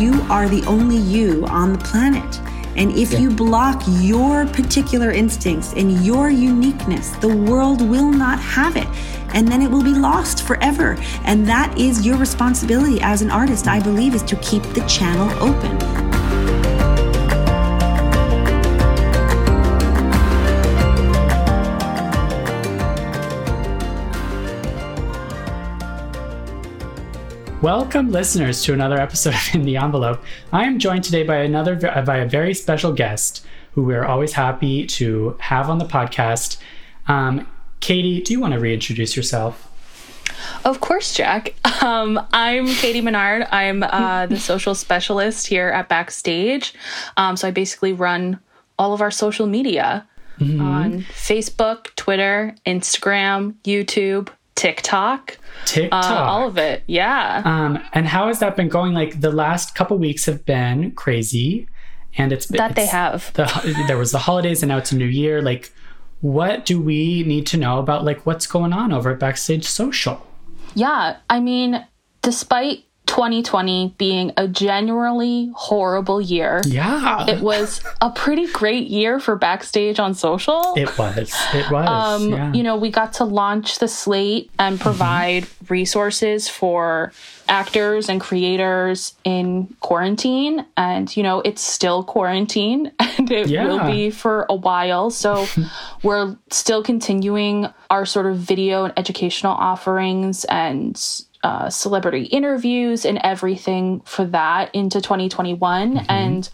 You are the only you on the planet. And if you block your particular instincts and your uniqueness, the world will not have it. And then it will be lost forever. And that is your responsibility as an artist, I believe, is to keep the channel open. Welcome, listeners, to another episode of In the Envelope. I am joined today by another by a very special guest who we're always happy to have on the podcast. Um, Katie, do you want to reintroduce yourself? Of course, Jack. Um, I'm Katie Menard. I'm uh, the social specialist here at Backstage. Um, so I basically run all of our social media mm-hmm. on Facebook, Twitter, Instagram, YouTube, TikTok. TikTok. Uh, all of it. Yeah. Um, and how has that been going? Like the last couple weeks have been crazy. And it's that it's, they have. The, there was the holidays and now it's a new year. Like, what do we need to know about like what's going on over at Backstage Social? Yeah. I mean, despite 2020 being a genuinely horrible year. Yeah. It was a pretty great year for Backstage on social. It was. It was. Um, yeah. You know, we got to launch the slate and mm-hmm. provide mm-hmm. resources for actors and creators in quarantine. And, you know, it's still quarantine and it yeah. will be for a while. So we're still continuing our sort of video and educational offerings and uh, celebrity interviews and everything for that into 2021. Mm-hmm. And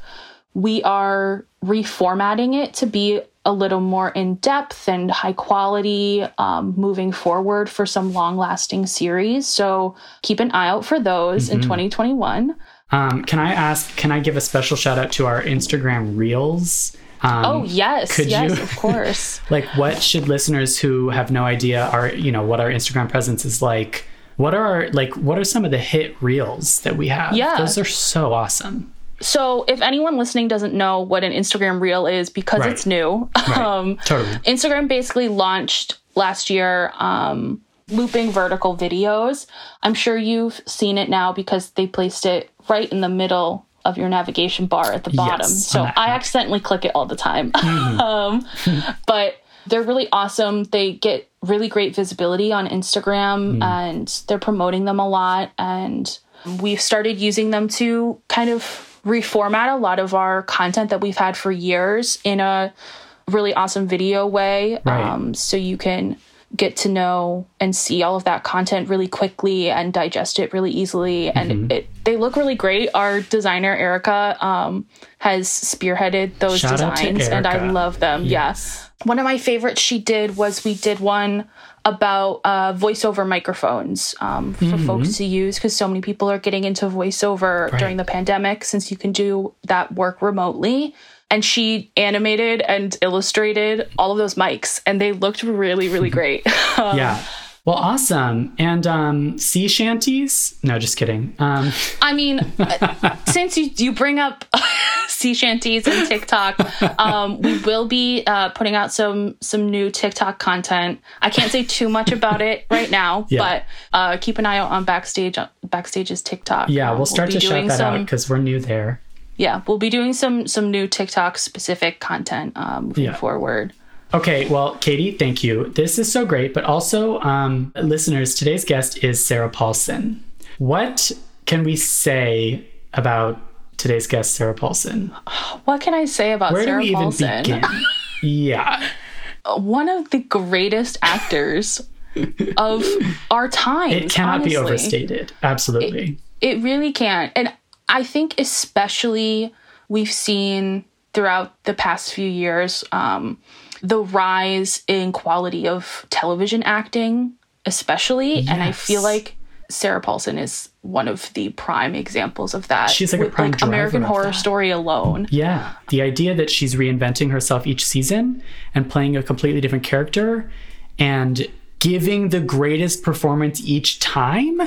we are reformatting it to be a little more in depth and high quality um, moving forward for some long lasting series. So keep an eye out for those mm-hmm. in 2021. Um, can I ask, can I give a special shout out to our Instagram Reels? Um, oh yes, yes, you, of course. like, what should listeners who have no idea our, you know, what our Instagram presence is like? What are our, like what are some of the hit reels that we have? Yeah. Those are so awesome. So, if anyone listening doesn't know what an Instagram reel is because right. it's new, right. um, totally. Instagram basically launched last year um, looping vertical videos. I'm sure you've seen it now because they placed it right in the middle of your navigation bar at the bottom. Yes, so I accidentally click it all the time. Mm-hmm. um, but they're really awesome. They get really great visibility on Instagram mm. and they're promoting them a lot. And we've started using them to kind of reformat a lot of our content that we've had for years in a really awesome video way. Right. Um, so you can get to know and see all of that content really quickly and digest it really easily and mm-hmm. it, they look really great our designer erica um, has spearheaded those Shout designs and i love them yes. yeah one of my favorites she did was we did one about uh, voiceover microphones um, for mm-hmm. folks to use because so many people are getting into voiceover right. during the pandemic since you can do that work remotely. And she animated and illustrated all of those mics, and they looked really, really great. yeah. Well, awesome. And um, sea shanties? No, just kidding. Um. I mean, since you, you bring up sea shanties and TikTok, um, we will be uh, putting out some some new TikTok content. I can't say too much about it right now, yeah. but uh, keep an eye out on backstage Backstage's TikTok. Yeah, we'll start we'll to shout that some, out because we're new there. Yeah, we'll be doing some some new TikTok specific content um, moving yeah. forward. Okay, well, Katie, thank you. This is so great. But also, um, listeners, today's guest is Sarah Paulson. What can we say about today's guest, Sarah Paulson? What can I say about Where Sarah do we Paulson? Even begin? yeah. One of the greatest actors of our time. It cannot honestly. be overstated. Absolutely. It really can't. And I think, especially, we've seen throughout the past few years um, the rise in quality of television acting, especially. And I feel like Sarah Paulson is one of the prime examples of that. She's like a prime driver American Horror that. Story alone. Yeah. The idea that she's reinventing herself each season and playing a completely different character and giving the greatest performance each time,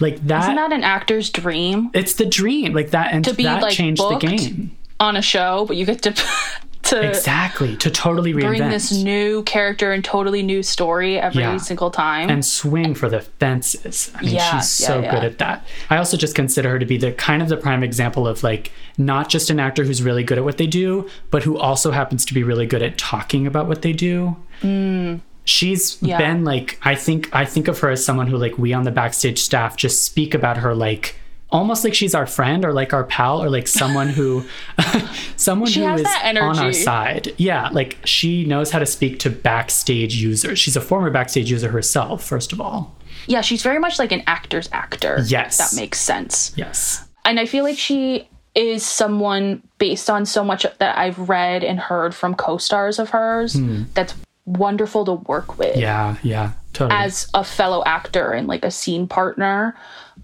like that. Isn't that an actor's dream it's the dream. Like that. And to be that like changed the game. on a show, but you get to to Exactly. To totally reinvent. bring this new character and totally new story every Yeah. single time. and swing for the fences. I mean, Yeah, she's yeah, so good at that. I also just consider her to be the kind of the prime example of like not just an actor who's really good at what they do, but who also happens to be really good at talking about what they do. Mm. She's Mm. Yeah. been like I think I think of her as someone who like we on the backstage staff just speak about her like almost like she's our friend or like our pal or like someone who someone She who is on our side. Yeah, like she knows how to speak to backstage users. She's a former backstage user herself, first of all. yeah, she's very much like an actor's actor. Yes. If that makes sense. Yes. And I feel like she is someone based on so much that I've read and heard from co-stars of hers that's wonderful to work with. Yeah, yeah, totally. as a fellow actor and like a scene partner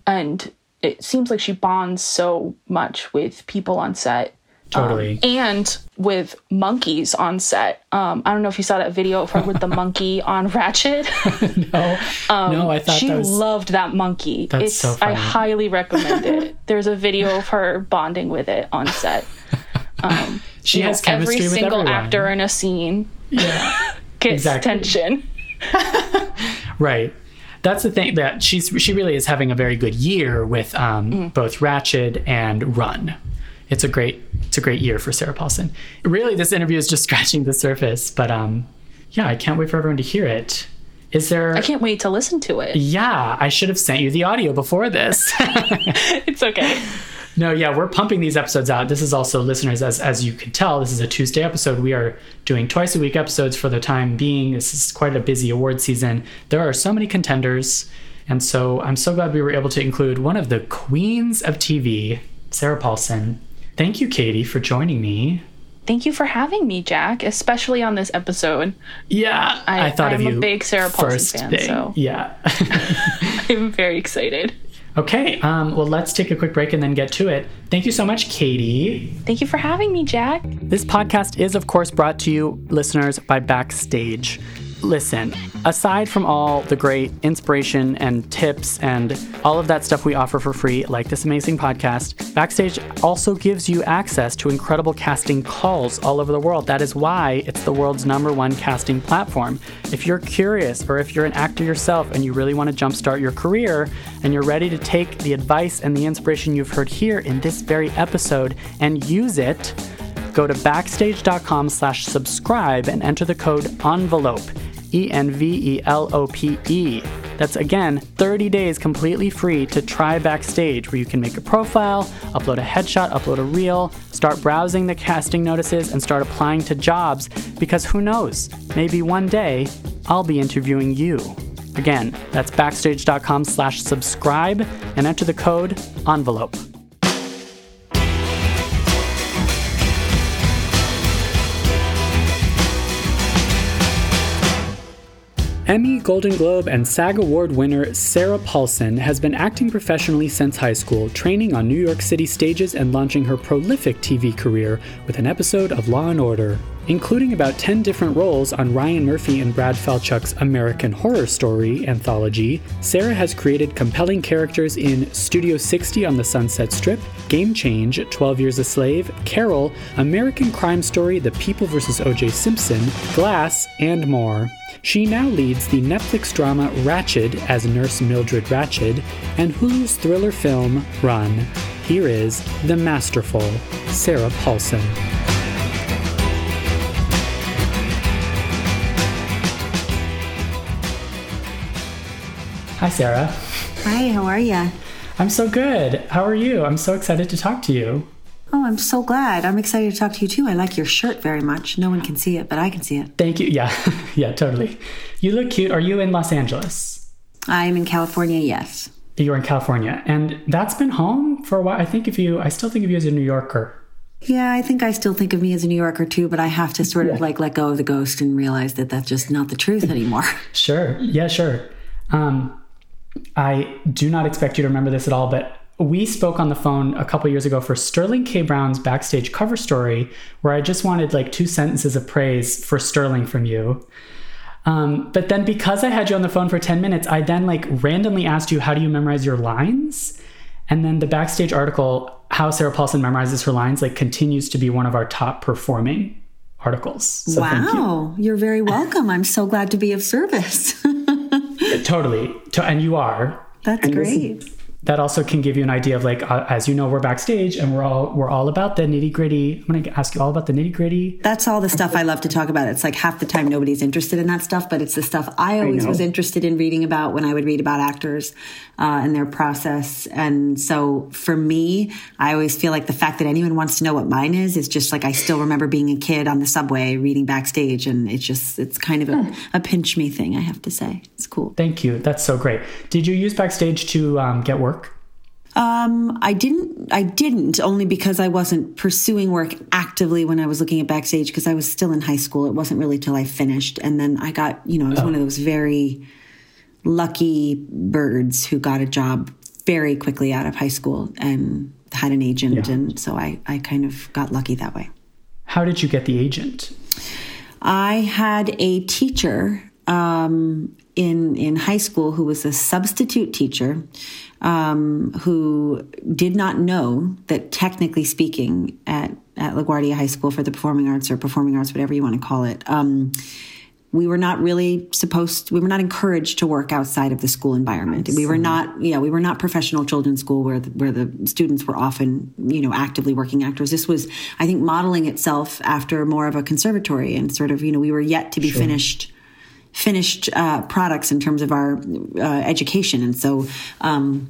and it seems like she bonds so much with people on set totally. and with monkeys on set. Um, I don't know if you saw that video of her with the monkey on Ratched. no, no, I thought um, she that was loved that monkey. That's it's so I highly recommend it. There's a video of her bonding with it on set. Um, she you know, has chemistry every with single everyone. actor in a scene Yeah, gets Exactly. tension. right. That's the thing that she's she really is having a very good year with um, Mm. both Ratched and Run. It's a great it's a great year for Sarah Paulson. Really, this interview is just scratching the surface, but um, yeah, I can't wait for everyone to hear it. Is there? I can't wait to listen to it. yeah, I should have sent you the audio before this. It's okay. No, yeah, we're pumping these episodes out. This is also listeners, as as you can tell, this is a Tuesday episode. We are doing twice a week episodes for the time being. This is quite a busy award season. There are so many contenders, and so I'm so glad we were able to include one of the queens of TV, Sarah Paulson. Thank you, Katie, for joining me. Thank you for having me, Jack, especially on this episode. Yeah, I, I- thought of I'm a you. big Sarah Paulson first fan, thing. so- yeah. I'm very excited. Okay, um, well, let's take a quick break and then get to it. Thank you so much, Katie. Thank you for having me, Jack. This podcast is, of course, brought to you, listeners, by Backstage. Listen, aside from all the great inspiration and tips and all of that stuff we offer for free, like this amazing podcast, Backstage also gives you access to incredible casting calls all over the world. That is why it's the world's number one casting platform. If you're curious or if you're an actor yourself and you really want to jumpstart your career and you're ready to take the advice and the inspiration you've heard here in this very episode and use it, go to backstage.com slash subscribe and enter the code envelope e-n-v-e-l-o-p-e that's again 30 days completely free to try backstage where you can make a profile upload a headshot upload a reel start browsing the casting notices and start applying to jobs. Because who knows? Maybe one day i'll be interviewing you. Again that's backstage.com slash subscribe and enter the code envelope Emmy, Golden Globe, and SAG Award winner Sarah Paulson has been acting professionally since high school, training on New York City stages and launching her prolific TV career with an episode of Law and Order. Including about 10 different roles on Ryan Murphy and Brad Falchuk's American Horror Story anthology, Sarah has created compelling characters in Studio 60 on the Sunset Strip, Game Change, 12 Years a Slave, Carol, American Crime Story, The People vs. O.J. Simpson, Glass, and more. She now leads the Netflix drama Ratched as Nurse Mildred Ratched and Hulu's thriller film Run. Here is the masterful Sarah Paulson. Hi, Sarah. Hi, how are you? I'm so good. How are you? I'm so excited to talk to you. Oh, I'm so glad. I'm excited to talk to you too. I like your shirt very much. No one can see it, but I can see it. Thank you. Yeah, yeah, totally. You look cute. Are you in Los Angeles? I'm in California, yes. You're in California. And that's been home for a while. I think if you, I still think of you as a New Yorker. Yeah, I think I still think of me as a New Yorker too, but I have to sort of Yeah. like let go of the ghost and realize that that's just not the truth anymore. Sure. Yeah, sure. Um, I do not expect you to remember this at all, but we spoke on the phone a couple years ago for Sterling K. Brown's backstage cover story, where I just wanted like two sentences of praise for Sterling from you. Um, but then because I had you on the phone for 10 minutes, I then like randomly asked you, how do you memorize your lines? And then the backstage article, how Sarah Paulson memorizes her lines, like continues to be one of our top performing articles. So thank you. wow, you're very welcome. I'm so glad to be of service. Totally. To, and you are. that's And this- great. That also can give you an idea of like uh, as you know we're backstage and we're all we're all about the nitty gritty i'm going to ask you all about the nitty gritty That's all the stuff I love to talk about. It's like half the time nobody's interested in that stuff, but it's the stuff I always know. was interested in reading about when I would read about actors uh, and their process. And so for me, I always feel like the fact that anyone wants to know what mine is is just like I still remember being a kid on the subway reading backstage, and it's just it's kind of a, a pinch me thing. I have to say, it's cool. thank you that's so great did you use backstage to um, get work Um, I didn't. I didn't only because I wasn't pursuing work actively when I was looking at backstage because I was still in high school. It wasn't really till I finished, and then I got. You know, I was one of those very lucky birds who got a job very quickly out of high school and had an agent, Yeah. and so I I kind of got lucky that way. how did you get the agent I had a teacher um, in in high school who was a substitute teacher um, who did not know that technically speaking at at LaGuardia High School for the Performing Arts or Performing Arts, whatever you want to call it. Um, we were not really supposed we were not encouraged to work outside of the school environment we were not yeah we were not professional children's school where the, where the students were often you know actively working actors this was i think modeling itself after more of a conservatory and sort of you know we were yet to be finished finished uh, products in terms of our uh, education and so um,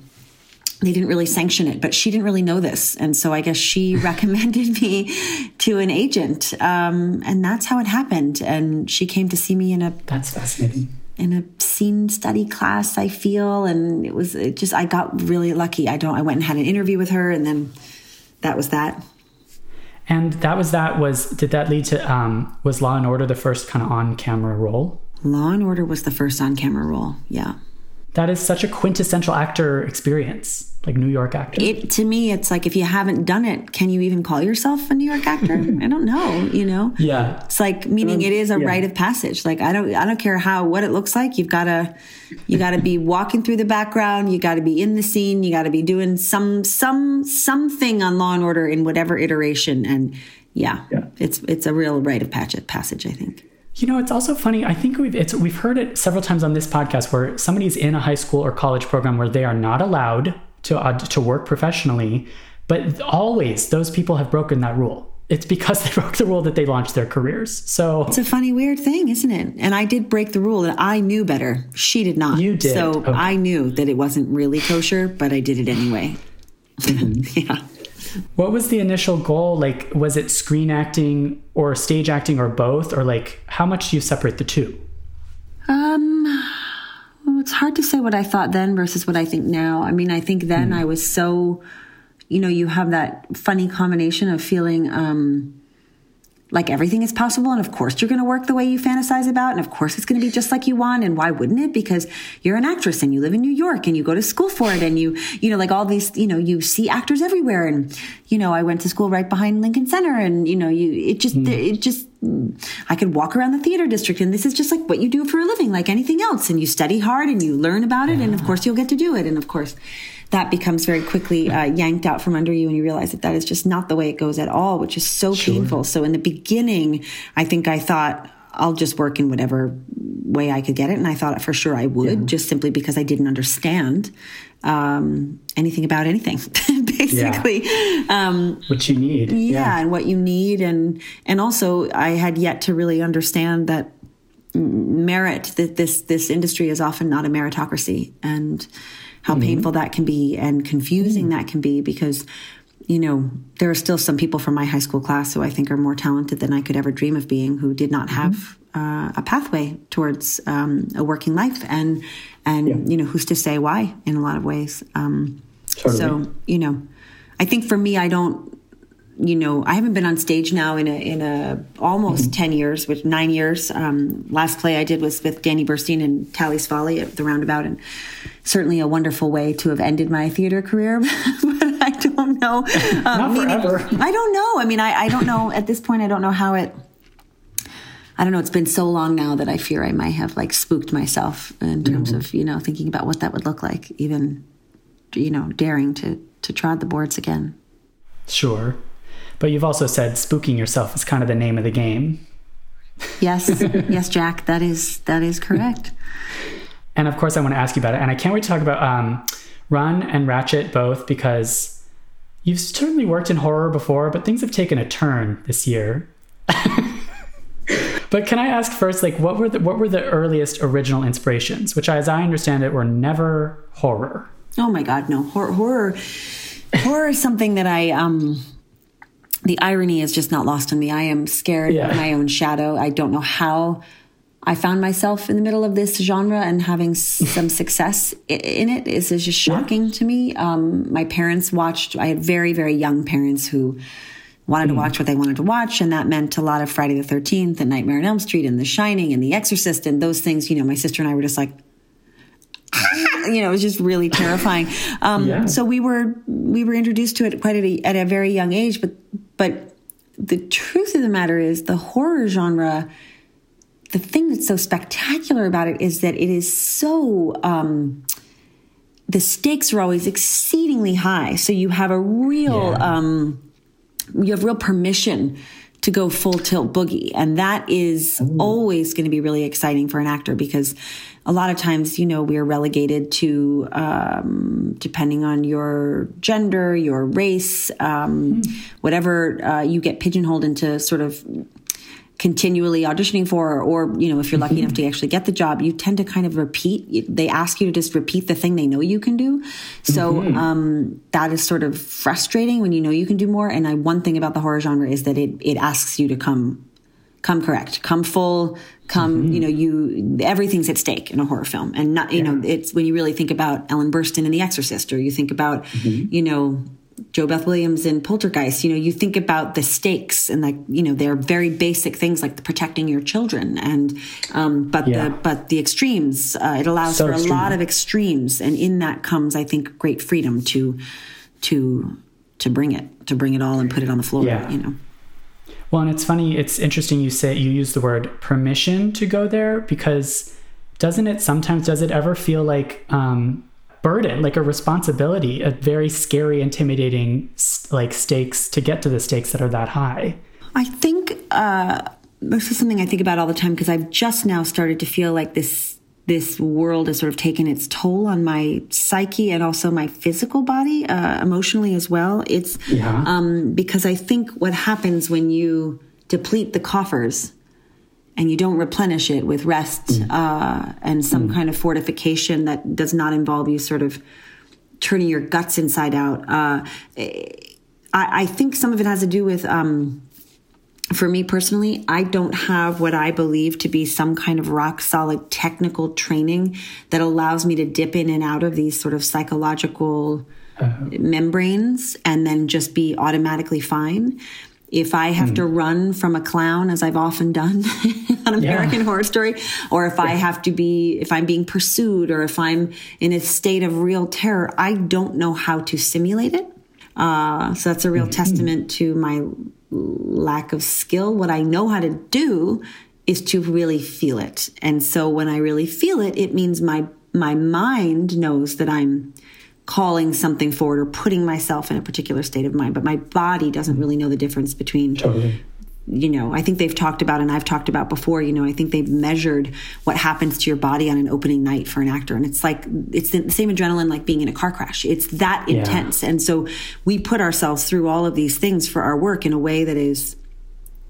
they didn't really sanction it, but she didn't really know this. And so I guess she recommended me to an agent. Um, and that's how it happened. And she came to see me in a, that's fascinating in a scene study class, I feel. And it was it just, I got really lucky. I don't, I went and had an interview with her and then that was that. and that was that was did that lead to um, was law and order the first kind of on camera role Law and Order was the first on camera role. Yeah. that is such a quintessential actor experience like new york actor It to me, it's like if you haven't done it, can you even call yourself a New York actor? I don't know. You know, yeah it's like meaning it is a yeah. rite of passage. Like I don't, I don't care how what it looks like. You've got to, you got to be walking through the background. You got to be in the scene. You got to be doing some, some, something on Law and Order in whatever iteration. And yeah, Yeah. it's it's a real rite of. Passage, I think. You know, it's also funny. I think we've it's we've heard it several times on this podcast where somebody's in a high school or college program where they are not allowed to uh, to work professionally, but always those people have broken that rule. It's because they broke the rule that they launched their careers. So It's a funny, weird thing, isn't it? And I did break the rule that I knew better. She did not. You did. So Okay. I knew that it wasn't really kosher, but I did it anyway. yeah. What was the initial goal? Like, was it screen acting or stage acting or both? Or like, how much do you separate the two? Um, well, it's hard to say what I thought then versus what I think now. I mean, I think then I was so, you know, you have that funny combination of feeling um, like everything is possible, and of course you're going to work the way you fantasize about, and of course it's going to be just like you want, and why wouldn't it? Because you're an actress and you live in New York and you go to school for it, and you, you know, like all these, you know, you see actors everywhere, and you know, I went to school right behind Lincoln Center, and you know, you, it just, hmm. it just. I could walk around the theater district and this is just like what you do for a living, like anything else. And you study hard and you learn about it. And of course you'll get to do it. And of course that becomes very quickly uh, yanked out from under you and you realize that that is just not the way it goes at all, which is so painful. So in the beginning, I think I thought I'll just work in whatever way I could get it. And I thought for sure I would just simply because I didn't understand um, anything about anything, basically. Um, What you need? yeah, and what you need and and also I had yet to really understand that merit that this this industry is often not a meritocracy and how painful that can be and confusing that can be because you know there are still some people from my high school class who I think are more talented than I could ever dream of being who did not have uh, a pathway towards um, a working life, and and Yeah. you know who's to say why in a lot of ways. Um, Totally. So you know, I think for me, I don't. You know, I haven't been on stage now in a in a almost ten years, which nine years. Um, last play I did was with Danny Burstein and Talley's Folly at the Roundabout, and certainly a wonderful way to have ended my theater career. but I don't know. Um, Not meaning- forever. I don't know. I mean, I, I don't know at this point. I don't know how it. I don't know. It's been so long now that I fear I might have like spooked myself in terms Mm-hmm. of you know thinking about what that would look like, even you know daring to to trod the boards again. Sure. But you've also said spooking yourself is kind of the name of the game. Yes, yes, Jack. That is that is correct. And of course, I want to ask you about it. And I can't wait to talk about um, Run and Ratched both because you've certainly worked in horror before, but things have taken a turn this year. but can I ask first, like, what were the what were the earliest original inspirations, which, as I understand it, were never horror? Oh my God, no horror. Horror, horror is something that I um. The irony is just not lost on me. I am scared Yeah. of my own shadow. I don't know how I found myself in the middle of this genre and having some success in it is, is just shocking to me. Um, my parents watched. I had very very young parents who wanted to watch what they wanted to watch, and that meant a lot of Friday the Thirteenth and Nightmare on Elm Street and The Shining and The Exorcist and those things. You know, my sister and I were just like, you know, it was just really terrifying. Um, Yeah. So we were we were introduced to it quite at a, at a very young age, but but the truth of the matter is the horror genre. The thing that's so spectacular about it is that it is so. Um, the stakes are always exceedingly high, so you have a real Yeah. um, you have real permission to go full tilt boogie and that is always going to be really exciting for an actor because a lot of times you know we're relegated to um, depending on your gender your race um, whatever uh, you get pigeonholed into sort of continually auditioning for or you know if you're lucky enough to mm-hmm. actually get the job you tend to kind of repeat they ask you to just repeat the thing they know you can do. So mm-hmm. um, that is sort of frustrating when you know you can do more. And I, one thing about the horror genre is that it it asks you to come come correct come full come mm-hmm. you know you everything's at stake in a horror film. And not you know it's when you really think about ellen burstyn in the exorcist or you think about you know JoBeth williams in poltergeist you know you think about the stakes and like you know they're very basic things like protecting your children and um but Yeah. the but the extremes uh, it allows So for extreme. a lot of extremes and in that comes i think great freedom to to to bring it to bring it all and put it on the floor Yeah. you know Well, and it's funny, it's interesting you say you use the word permission to go there because doesn't it sometimes does it ever feel like um burden, like a responsibility, a very scary, intimidating like stakes to get to the stakes that are that high? I think uh, this is something I think about all the time because I've just now started to feel like this this world has sort of taken its toll on my psyche and also my physical body, uh, emotionally as well. It's Yeah. um, because I think what happens when you deplete the coffers and you don't replenish it with rest uh, and some kind of fortification that does not involve you sort of turning your guts inside out. Uh, I, I think some of it has to do with, um, for me personally, I don't have what I believe to be some kind of rock solid technical training that allows me to dip in and out of these sort of psychological membranes and then just be automatically fine. If I have to run from a clown, as I've often done on American Horror Story, or if I have to be, if I'm being pursued, or if I'm in a state of real terror, I don't know how to simulate it. Uh, so that's a real testament to my lack of skill. What I know how to do is to really feel it. And so when I really feel it, it means my my mind knows that I'm calling something forward or putting myself in a particular state of mind, but my body doesn't really know the difference between Totally. you know, I think they've talked about, and I've talked about before, you know, I think they've measured what happens to your body on an opening night for an actor. And it's like, it's the same adrenaline like being in a car crash. It's that Yeah. intense. And so we put ourselves through all of these things for our work in a way that is,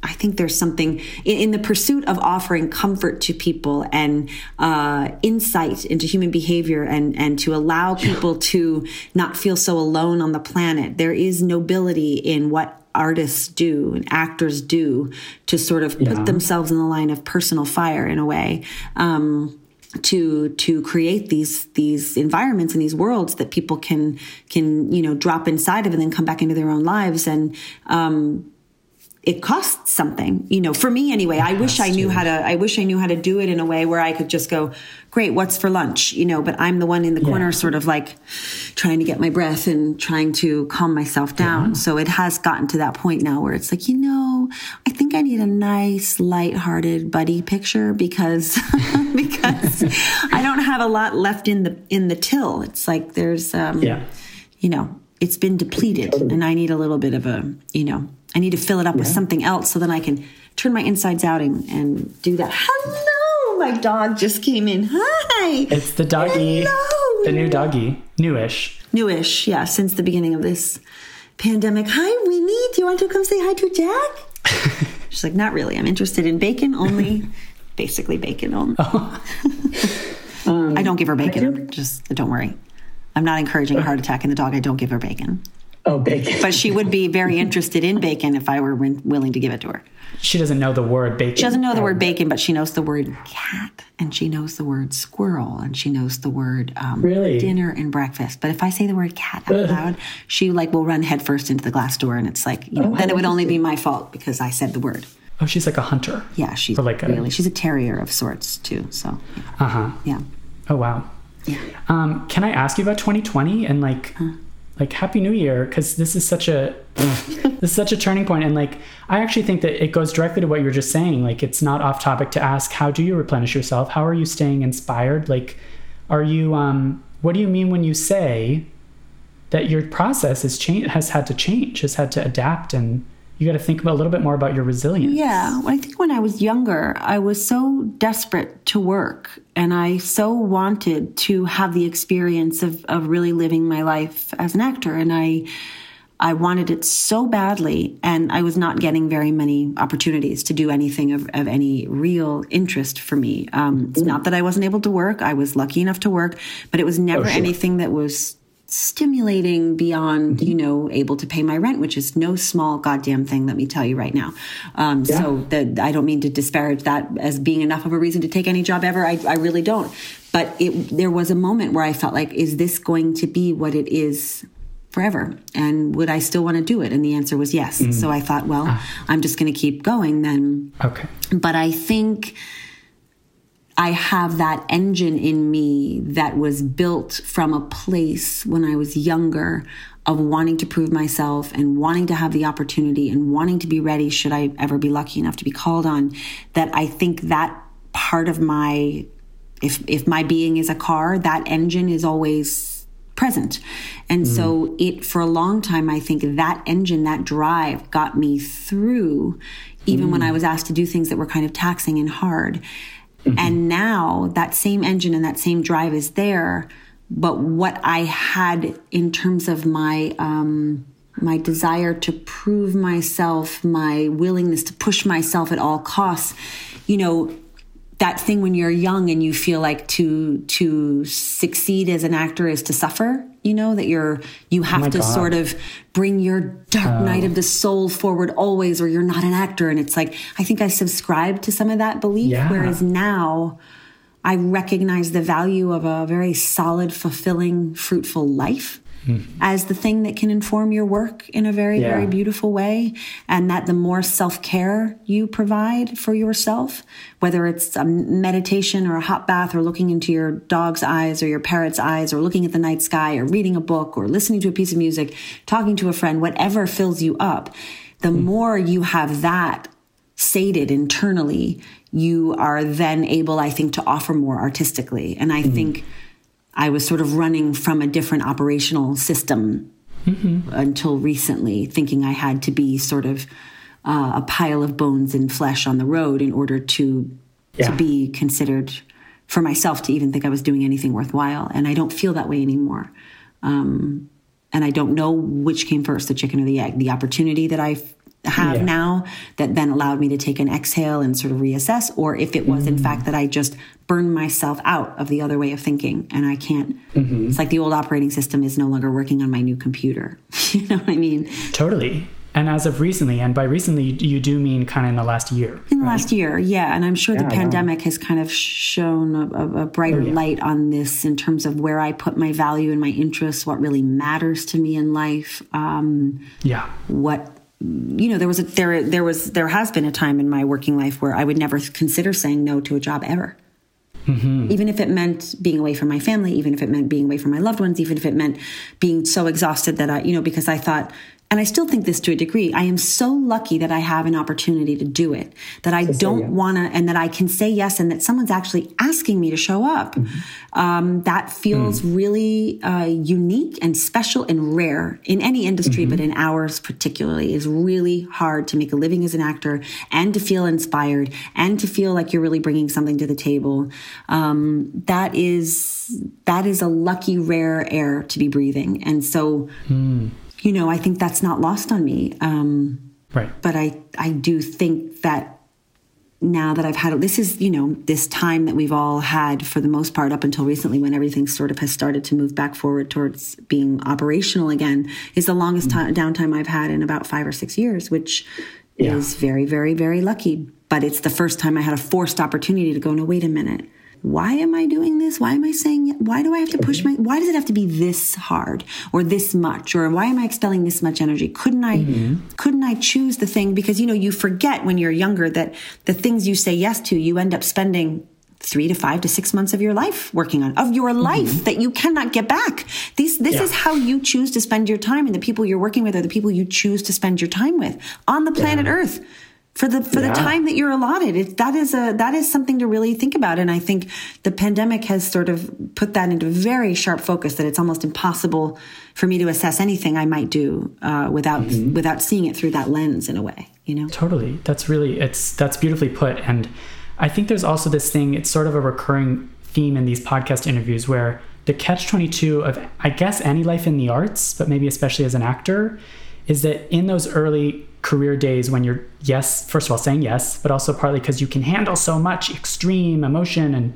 I think there's something in, in the pursuit of offering comfort to people and uh, insight into human behavior and, and to allow people to not feel so alone on the planet. There is nobility in what artists do and actors do to sort of Yeah. put themselves in the line of personal fire in a way. Um, to to create these these environments and these worlds that people can can you know drop inside of and then come back into their own lives and um it costs something you know for me anyway. I wish i knew to. how to i wish i knew how to do it in a way where i could just go great what's for lunch? You know but i'm the one in the corner sort of like trying to get my breath and trying to calm myself down. So it has gotten to that point now where it's like you know i think i need a nice light-hearted buddy picture because because i don't have a lot left in the in the till. It's like there's um Yeah. you know, it's been depleted and I need a little bit of a, you know, I need to fill it up with something else so then I can turn my insides out and, and do that. Hello, my dog just came in. Hi. It's the doggy, Hello. the new doggy, newish. Newish, yeah, since the beginning of this pandemic. Hi, Winnie. Do you want to come say hi to Jack? She's like, not really. I'm interested in bacon only. Basically, bacon only. Oh. I don't give her um, bacon. Just don't worry. I'm not encouraging a heart attack in the dog. I don't give her bacon. Oh, bacon. But she would be very interested in bacon if I were willing to give it to her. She doesn't know the word bacon. She doesn't know the word bacon, but she knows the word cat, and she knows the word squirrel, and she knows the word um, Really? dinner and breakfast. But if I say the word cat out loud, she like will run headfirst into the glass door, and it's like you know, then it would only be my fault because I said the word. Oh, she's like a hunter. Yeah, she's Or like a- really she's a terrier of sorts too. So Uh huh. yeah, Oh wow. yeah. Um, can I ask you about 2020 and like, like Happy New Year? Because this is such a, this is such a turning point, and like, I actually think that it goes directly to what you were just saying. Like, it's not off topic to ask how do you replenish yourself? How are you staying inspired? Like, are you, um, what do you mean when you say that your process has changed, has had to change, has had to adapt, and you got to think about a little bit more about your resilience. Yeah, I think when I was younger, I was so desperate to work and I so wanted to have the experience of, of really living my life as an actor. And I, I wanted it so badly, and I was not getting very many opportunities to do anything of, of any real interest for me. Um, it's not that I wasn't able to work, I was lucky enough to work, but it was never sure. anything that was stimulating beyond mm-hmm. you know able to pay my rent which is no small goddamn thing let me tell you right now. Um, so the, i don't mean to disparage that as being enough of a reason to take any job ever. I, I really don't. But it, there was a moment where i felt like is this going to be what it is forever? And would i still want to do it? And the answer was yes. Mm. So i thought well ah. i'm just going to keep going then. Okay. but I think I have that engine in me that was built from a place when I was younger of wanting to prove myself and wanting to have the opportunity and wanting to be ready should I ever be lucky enough to be called on that I think that part of my if if my being is a car that engine is always present. And so mm. it for a long time i think that engine that drive got me through even when i mm. was asked to do things that were kind of taxing and hard and now that same engine and that same drive is there but what i had in terms of my um my desire to prove myself my willingness to push myself at all costs you know that thing when you're young and you feel like to to succeed as an actor is to suffer you know that you're you have my to God. sort of bring your dark oh. night of the soul forward always or you're not an actor and it's like i think i subscribe to some of that belief Yeah. whereas now i recognize the value of a very solid fulfilling fruitful life Mm-hmm. as the thing that can inform your work in a very Yeah. very beautiful way and that the more self-care you provide for yourself whether it's a meditation or a hot bath or looking into your dog's eyes or your parrot's eyes or looking at the night sky or reading a book or listening to a piece of music talking to a friend whatever fills you up the mm-hmm. more you have that sated internally you are then able i think to offer more artistically. And i mm-hmm. think I was sort of running from a different operational system until recently, thinking I had to be sort of uh, a pile of bones and flesh on the road in order to Yeah. to be considered for myself to even think I was doing anything worthwhile. And I don't feel that way anymore. Um, and I don't know which came first, the chicken or the egg. The opportunity that I have Yeah. now that then allowed me to take an exhale and sort of reassess, or if it was in fact that I just burned myself out of the other way of thinking and I can't. It's like the old operating system is no longer working on my new computer. you know what I mean? Totally. And as of recently, and by recently, you do mean kind of in the last year. In the right? last year, yeah. And I'm sure yeah, the pandemic has kind of shown a, a brighter oh, yeah. light on this in terms of where I put my value and my interests, what really matters to me in life. Um, yeah. What you know, there was a there there was there has been a time in my working life where I would never consider saying no to a job ever. Mm-hmm. Even if it meant being away from my family, even if it meant being away from my loved ones, even if it meant being so exhausted that I, you know, because I thought and I still think this to a degree. I am so lucky that I have an opportunity to do it, that I don't yes. want to, and that I can say yes, and that someone's actually asking me to show up. Mm-hmm. Um, that feels mm. really uh, unique and special and rare in any industry, mm-hmm. but in ours particularly, is really hard to make a living as an actor and to feel inspired and to feel like you're really bringing something to the table. Um, that is that is a lucky, rare air to be breathing, and so. Mm you know, I think that's not lost on me. Um, right. But I, I do think that now that I've had this is you know this time that we've all had for the most part up until recently when everything sort of has started to move back forward towards being operational again is the longest mm-hmm. time, downtime I've had in about five or six years, which yeah. is very very very lucky. But it's the first time I had a forced opportunity to go. No, wait a minute why am I doing this? Why am I saying, why do I have to push my, why does it have to be this hard or this much? Or why am I expelling this much energy? Couldn't I, mm-hmm. couldn't I choose the thing? Because, you know, you forget when you're younger that the things you say yes to, you end up spending three to five to six months of your life working on of your life mm-hmm. that you cannot get back these this yeah. is how you choose to spend your time and the people you're working with are the people you choose to spend your time with on the planet yeah. earth for the for yeah. the time that you're allotted. It, that is a that is something to really think about. And I think the pandemic has sort of put that into very sharp focus. That it's almost impossible for me to assess anything I might do uh, without mm-hmm. without seeing it through that lens in a way. You know, totally. That's really it's that's beautifully put. And I think there's also this thing. It's sort of a recurring theme in these podcast interviews where the catch 22 of i guess any life in the arts but maybe especially as an actor is that in those early career days when you're yes first of all saying yes but also partly because you can handle so much extreme emotion and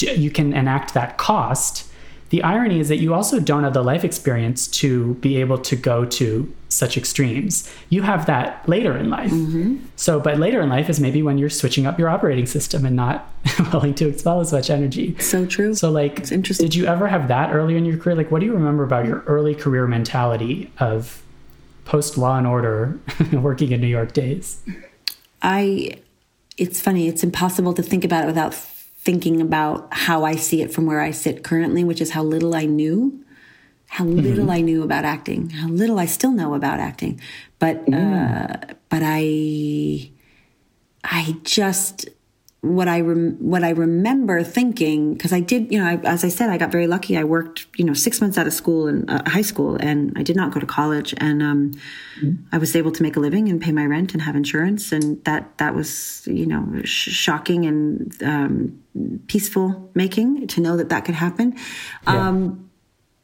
you can enact that cost. The irony is that you also don't have the life experience to be able to go to such extremes. You have that later in life. Mm-hmm. so but later in life is maybe when you're switching up your operating system and not willing to expel as much energy. So true. So like it's interesting. did you ever have that earlier in your career? Like what do you remember about your early career mentality of post Law and Order working in New York days? I, it's funny, it's impossible to think about it without thinking about how I see it from where I sit currently, which is how little I knew, how mm-hmm. little mm-hmm. I knew about acting, how little I still know about acting. But, mm. uh, but I, I just, what I rem- what I remember thinking because I did you know I, as I said I got very lucky I worked you know six months out of school and uh, high school and I did not go to college and um, mm-hmm. I was able to make a living and pay my rent and have insurance and that that was you know sh- shocking and um, peaceful making to know that that could happen yeah. um,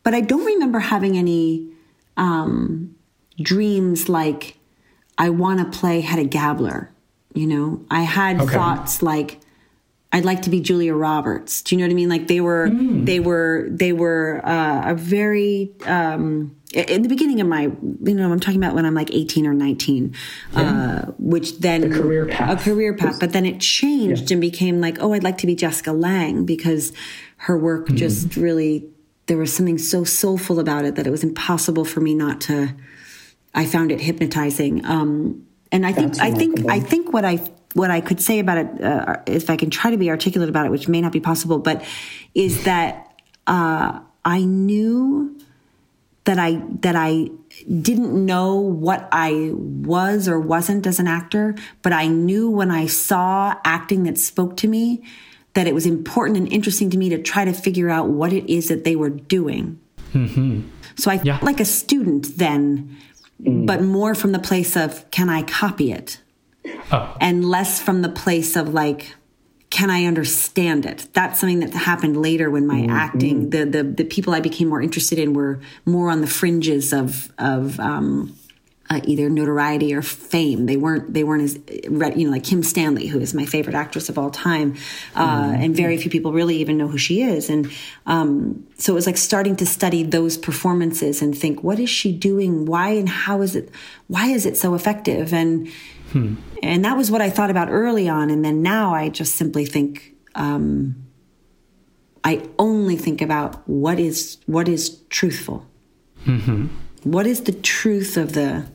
but I don't remember having any um, dreams like I want to play Hedda Gabler you know, I had okay. thoughts like, I'd like to be Julia Roberts. Do you know what I mean? Like they were, mm. they were, they were uh, a very, um, in the beginning of my, you know, I'm talking about when I'm like 18 or 19, yeah. uh, which then a career path, a career path, but then it changed yeah. and became like, oh, I'd like to be Jessica Lange because her work mm. just really, there was something so soulful about it that it was impossible for me not to, I found it hypnotizing. Um, and I think I think I think what I what I could say about it, uh, if I can try to be articulate about it, which may not be possible, but is that uh, I knew that I that I didn't know what I was or wasn't as an actor, but I knew when I saw acting that spoke to me that it was important and interesting to me to try to figure out what it is that they were doing. Mm-hmm. So I, yeah. like a student, then mm. but more from the place of can I copy it? Oh. And less from the place of like, can I understand it? That's something that happened later when my mm-hmm. acting, the, the the people I became more interested in were more on the fringes of of um, uh, either notoriety or fame. They weren't they weren't as you know like Kim Stanley, who is my favorite actress of all time, uh, mm-hmm. and very few people really even know who she is. And um, so it was like starting to study those performances and think, what is she doing? Why and how is it? Why is it so effective? And hmm. and that was what I thought about early on. And then now I just simply think. Um, I only think about what is what is truthful. Mm-hmm. What is the truth of the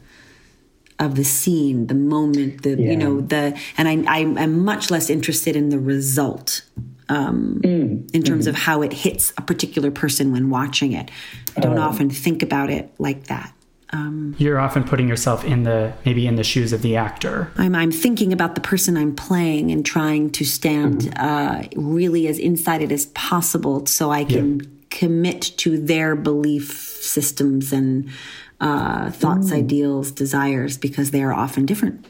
of the scene, the moment, the yeah. you know the, and I, I am much less interested in the result um, mm. in terms mm. of how it hits a particular person when watching it. I don't uh, often think about it like that. Um, You're often putting yourself in the maybe in the shoes of the actor. I'm, I'm thinking about the person I'm playing and trying to stand mm-hmm. uh, really as inside it as possible, so I can yeah. commit to their belief systems and uh, thoughts, mm. ideals, desires, because they are often different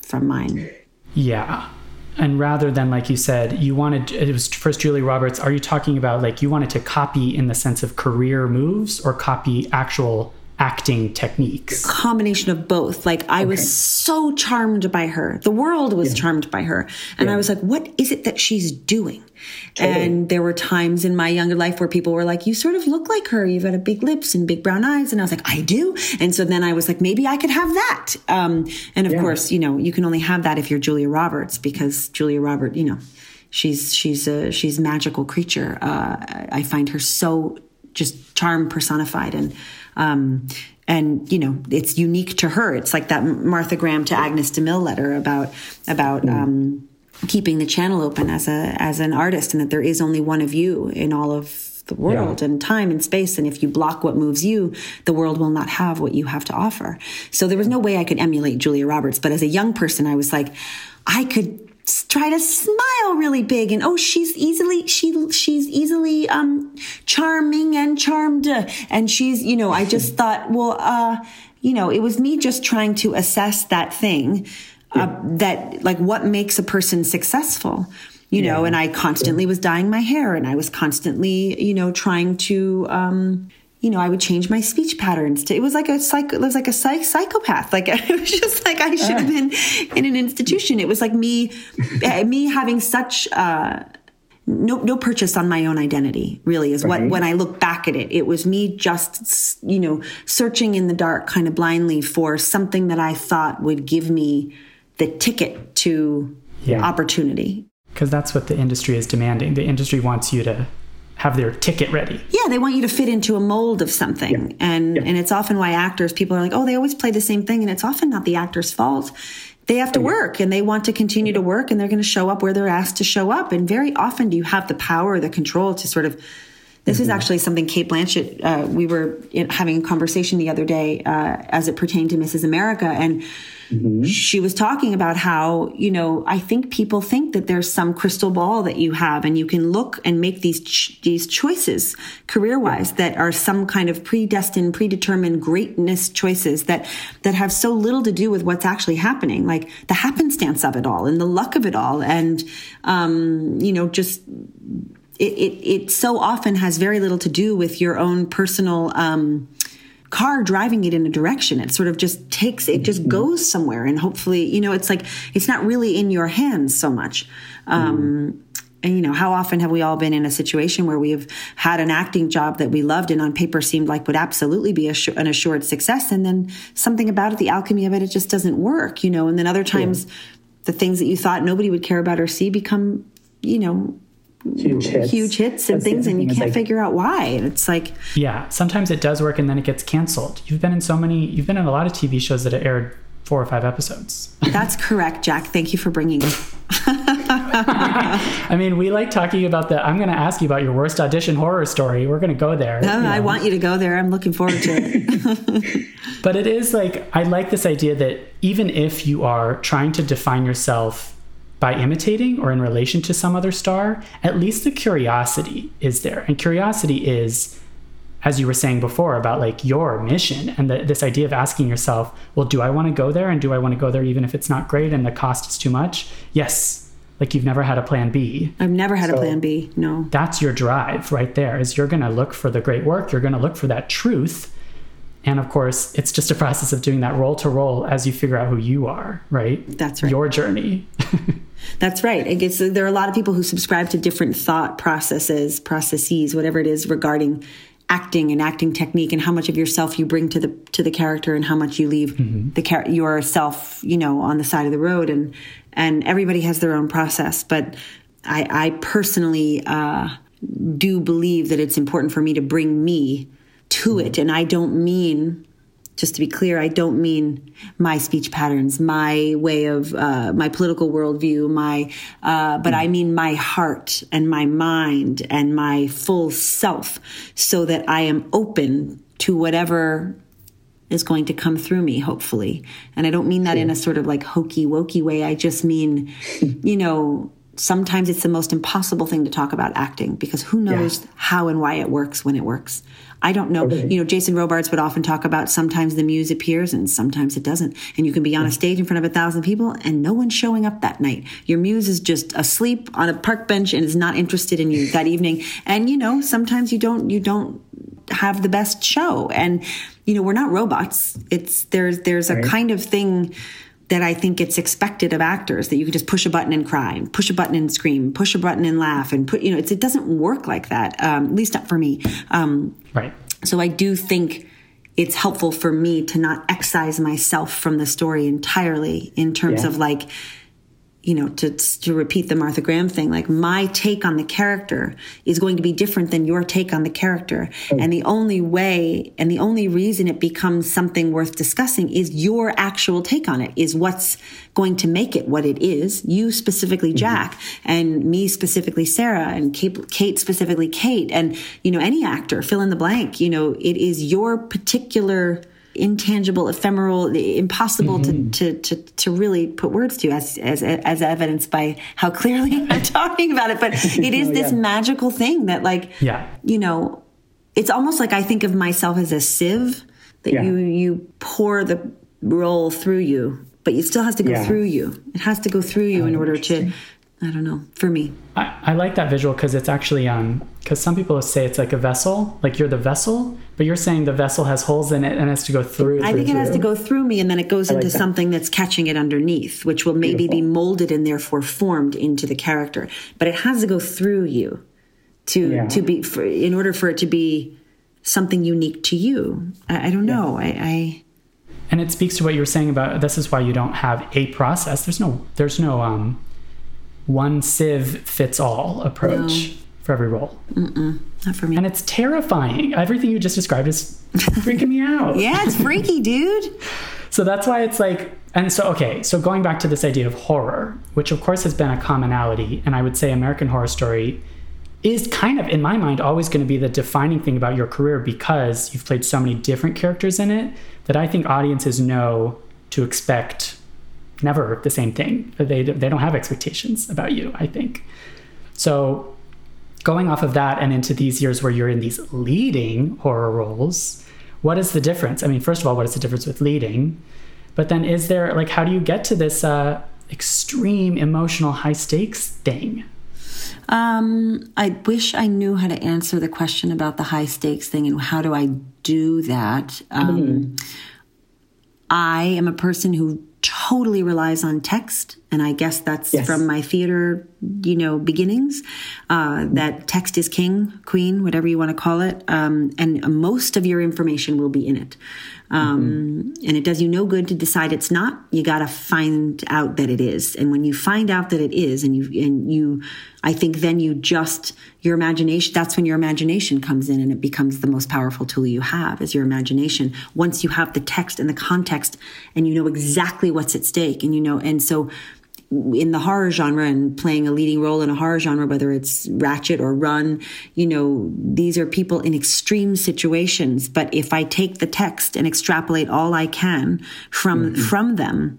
from mine. Yeah. And rather than, like you said, you wanted, it was first Julia Roberts, are you talking about like you wanted to copy in the sense of career moves or copy actual acting techniques? Combination of both. Like I okay. was so charmed by her. The world was yeah. charmed by her. And yeah. I was like, what is it that she's doing? Totally. And there were times in my younger life where people were like, you sort of look like her. You've got a big lips and big brown eyes. And I was like, I do. And so then I was like, maybe I could have that. Um, and of yeah. course, you know, you can only have that if you're Julia Roberts because Julia Roberts, you know, she's, she's a, she's a magical creature. Uh, I find her so just charm personified and, um, and you know it's unique to her. It's like that Martha Graham to Agnes DeMille letter about about mm. um, keeping the channel open as a as an artist, and that there is only one of you in all of the world yeah. and time and space. And if you block what moves you, the world will not have what you have to offer. So there was no way I could emulate Julia Roberts. But as a young person, I was like, I could try to smile really big and oh she's easily she she's easily um charming and charmed and she's you know i just thought well uh you know it was me just trying to assess that thing uh, yeah. that like what makes a person successful you yeah. know and i constantly was dyeing my hair and i was constantly you know trying to um you know, I would change my speech patterns to, it was like a psych, it was like a psych, psychopath. Like it was just like I should have been in an institution. It was like me, eh, me having such, uh, no, no purchase on my own identity really is what, when I look back at it, it was me just, you know, searching in the dark kind of blindly for something that I thought would give me the ticket to yeah. opportunity. Because that's what the industry is demanding. The industry wants you to have their ticket ready. Yeah, they want you to fit into a mold of something. Yeah. And yeah. and it's often why actors people are like, "Oh, they always play the same thing." And it's often not the actor's fault. They have to oh, work and they want to continue to work and they're going to show up where they're asked to show up. And very often do you have the power or the control to sort of this mm-hmm. is actually something Cate Blanchett, uh, we were having a conversation the other day uh, as it pertained to Mrs. America. And Mm-hmm. She was talking about how, you know, I think people think that there's some crystal ball that you have and you can look and make these, ch- these choices career wise that are some kind of predestined, predetermined greatness choices that, that have so little to do with what's actually happening, like the happenstance of it all and the luck of it all. And, um, you know, just, it, it, it so often has very little to do with your own personal, um, car driving it in a direction. It sort of just takes, it just mm-hmm. goes somewhere. And hopefully, you know, it's like, it's not really in your hands so much. Um, mm. And, you know, how often have we all been in a situation where we have had an acting job that we loved and on paper seemed like would absolutely be an assured success. And then something about it, the alchemy of it, it just doesn't work, you know, and then other times yeah. the things that you thought nobody would care about or see become, you know, huge mm, hits, huge hits and That's things, and you can't like, figure out why. And it's like, yeah, sometimes it does work, and then it gets canceled. You've been in so many, you've been in a lot of TV shows that have aired four or five episodes. That's correct, Jack. Thank you for bringing it. I mean, we like talking about the. I'm going to ask you about your worst audition horror story. We're going to go there. No, I want you to go there. I'm looking forward to it. but it is like I like this idea that even if you are trying to define yourself by imitating or in relation to some other star, at least the curiosity is there. And curiosity is, as you were saying before, about like your mission and the, this idea of asking yourself, well, do I want to go there? And do I want to go there even if it's not great and the cost is too much? Yes. Like you've never had a plan B. I've never had so a plan B. No. That's your drive right there is you're going to look for the great work. You're going to look for that truth And of course, it's just a process of doing that role to role as you figure out who you are, right? That's right. Your journey. That's right. It gets, there are a lot of people who subscribe to different thought processes, processes, whatever it is regarding acting and acting technique and how much of yourself you bring to the to the character and how much you leave mm-hmm. the char- yourself, you know, on the side of the road and and everybody has their own process, but I, I personally uh, do believe that it's important for me to bring me to it, and I don't mean just to be clear, I don't mean my speech patterns, my way of uh, my political worldview, my, uh, but I mean my heart and my mind and my full self, so that I am open to whatever is going to come through me, hopefully. And I don't mean that in a sort of like hokey wokey way. I just mean, you know, sometimes it's the most impossible thing to talk about acting because who knows yeah. how and why it works when it works. I don't know. Okay. You know, Jason Robards would often talk about sometimes the muse appears and sometimes it doesn't. And you can be on a stage in front of a thousand people and no one's showing up that night. Your muse is just asleep on a park bench and is not interested in you that evening. And you know, sometimes you don't you don't have the best show. And you know, we're not robots. It's there's there's a kind of thing that I think it's expected of actors that you can just push a button and cry, and push a button and scream, push a button and laugh, and put you know it doesn't work like that. Um, at least not for me. Um, right. So I do think it's helpful for me to not excise myself from the story entirely in terms yeah. of like you know, to, to repeat the Martha Graham thing, like my take on the character is going to be different than your take on the character. And the only way and the only reason it becomes something worth discussing is your actual take on it, is what's going to make it what it is. You specifically, mm-hmm. Jack, mm-hmm. and me specifically, Sarah, and Kate, Kate specifically, Kate, and, you know, any actor, fill in the blank. You know, it is your particular intangible, ephemeral, impossible mm-hmm. to, to, to, to really put words to as, as, as evidenced by how clearly I'm talking about it. But it is oh, this magical thing that like, yeah. you know, it's almost like I think of myself as a sieve that yeah. you, you pour the roll through you, but it still has to go yeah. through you. It has to go through you oh, in order to, I don't know, for me. I, I like that visual because it's actually um because some people say it's like a vessel, like you're the vessel, but you're saying the vessel has holes in it and has to go through. I through, think it has to go through me and then it goes I into like that. something that's catching it underneath, which will maybe Beautiful. be molded and therefore formed into the character. But it has to go through you to yeah. to be for, in order for it to be something unique to you. I, I don't know. I, I and it speaks to what you were saying about this is why you don't have a process. There's no there's no um one sieve fits all approach no. for every role. Mm-mm, not for me. And it's terrifying. Everything you just described is freaking me out. yeah, it's freaky, dude. So that's why it's like, and so, okay, so going back to this idea of horror, which of course has been a commonality, and I would say American Horror Story is kind of, in my mind, always going to be the defining thing about your career because you've played so many different characters in it that I think audiences know to expect never the same thing. They, they don't have expectations about you, I think. So, going off of that and into these years where you're in these leading horror roles, what is the difference? I mean, first of all, what is the difference with leading? But then, is there, like, how do you get to this uh, extreme emotional high stakes thing? Um, I wish I knew how to answer the question about the high stakes thing and how do I do that. Um, mm-hmm. I am a person who totally relies on text and i guess that's yes. from my theater you know beginnings uh, that text is king queen whatever you want to call it um, and most of your information will be in it um, mm-hmm. And it does you no good to decide it's not. You got to find out that it is. And when you find out that it is, and you, and you, I think then you just, your imagination, that's when your imagination comes in and it becomes the most powerful tool you have is your imagination. Once you have the text and the context and you know exactly what's at stake and you know, and so, in the horror genre and playing a leading role in a horror genre, whether it's Ratched or Run, you know, these are people in extreme situations. But if I take the text and extrapolate all I can from, mm-hmm. from them,